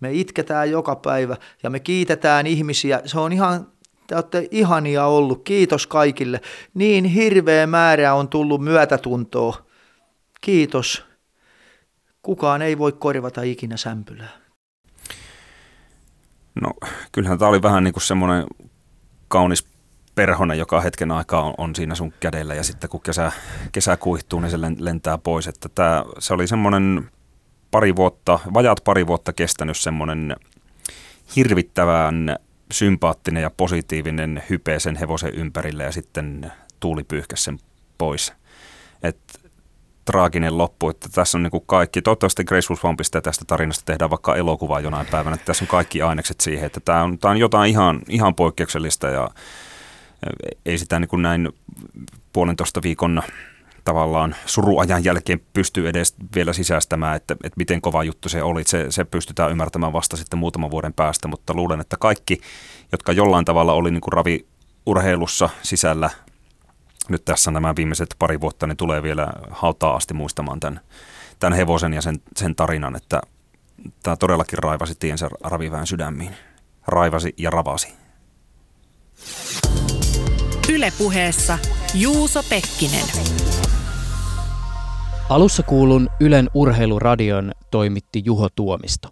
me itketään joka päivä ja me kiitetään ihmisiä. Se on ihan, te olette ihania ollut. Kiitos kaikille. Niin hirveä määrä on tullut myötätuntoa. Kiitos. Kukaan ei voi korvata ikinä sämpylää. No kyllähän tämä oli vähän niin kuin semmoinen kaunis perhonen, joka hetken aikaa on, on siinä sun kädellä ja sitten kun kesä, kesä kuihtuu, niin se lentää pois. Että tämä, se oli semmoinen pari vuotta, vajaat pari vuotta kestänyt semmoinen hirvittävän sympaattinen ja positiivinen hype sen hevosen ympärille ja sitten tuuli pyyhkäsi sen pois. Et traaginen loppu, että tässä on niin kuin kaikki, toivottavasti Graceful Swampista ja tästä tarinasta tehdään vaikka elokuva jonain päivänä, että tässä on kaikki ainekset siihen, että tämä on, tämä on jotain ihan, ihan poikkeuksellista ja ei sitä niin kuin näin puolentoista viikon tavallaan suruajan jälkeen pystyy edes vielä sisäistämään, että, että miten kova juttu se oli. Se, se pystytään ymmärtämään vasta sitten muutaman vuoden päästä, mutta luulen, että kaikki, jotka jollain tavalla oli niin kuin raviurheilussa sisällä nyt tässä nämä viimeiset pari vuotta, niin tulee vielä hautaa asti muistamaan tämän, tämän hevosen ja sen, sen tarinan, että tämä todellakin raivasi tiensä ravivään sydämiin. Raivasi ja ravasi. Ylepuheessa Juuso Pekkinen. Alussa kuulun Ylen urheiluradion toimitti Juho Tuomisto.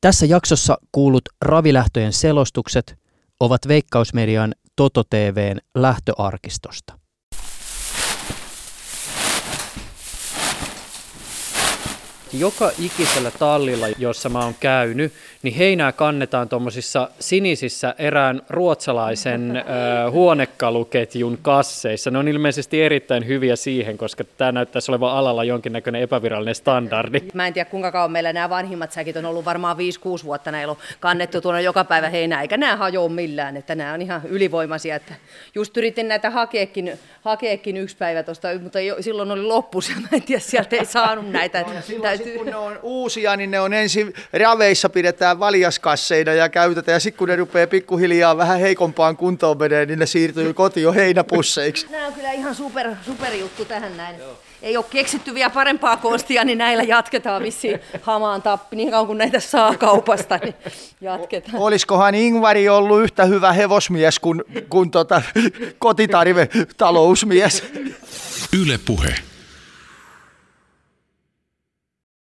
Tässä jaksossa kuulut ravilähtöjen selostukset ovat Veikkausmedian Toto TVn lähtöarkistosta. Joka ikisellä tallilla, jossa mä oon käynyt, niin heinää kannetaan tuommoisissa sinisissä erään ruotsalaisen äh, huonekaluketjun kasseissa. Ne on ilmeisesti erittäin hyviä siihen, koska tämä näyttäisi olevan alalla jonkinnäköinen epävirallinen standardi. Mä en tiedä kuinka kauan meillä nämä vanhimmat säkit on ollut varmaan 5-6 vuotta näillä on kannettu tuonne joka päivä heinää, eikä nämä hajoa millään, että nämä on ihan ylivoimaisia. Että just yritin näitä hakeekin, hakeekin yksi päivä tuosta, mutta jo, silloin oli loppus ja mä en tiedä, sieltä ei saanut näitä. Täytyy... kun ne on uusia, niin ne on ensin raveissa pidetään valjaskasseina ja käytetään. Ja sitten kun ne rupeaa pikkuhiljaa vähän heikompaan kuntoon menee, niin ne siirtyy kotiin jo heinäpusseiksi. Nämä on kyllä ihan super, super juttu tähän näin. Joo. Ei ole keksitty vielä parempaa konstia, niin näillä jatketaan vissiin hamaan tappi. Niin kauan kuin näitä saa kaupasta, niin jatketaan. Olisikohan Ingvari ollut yhtä hyvä hevosmies kuin, kuin tota, kotitarve talousmies? Yle Puhe.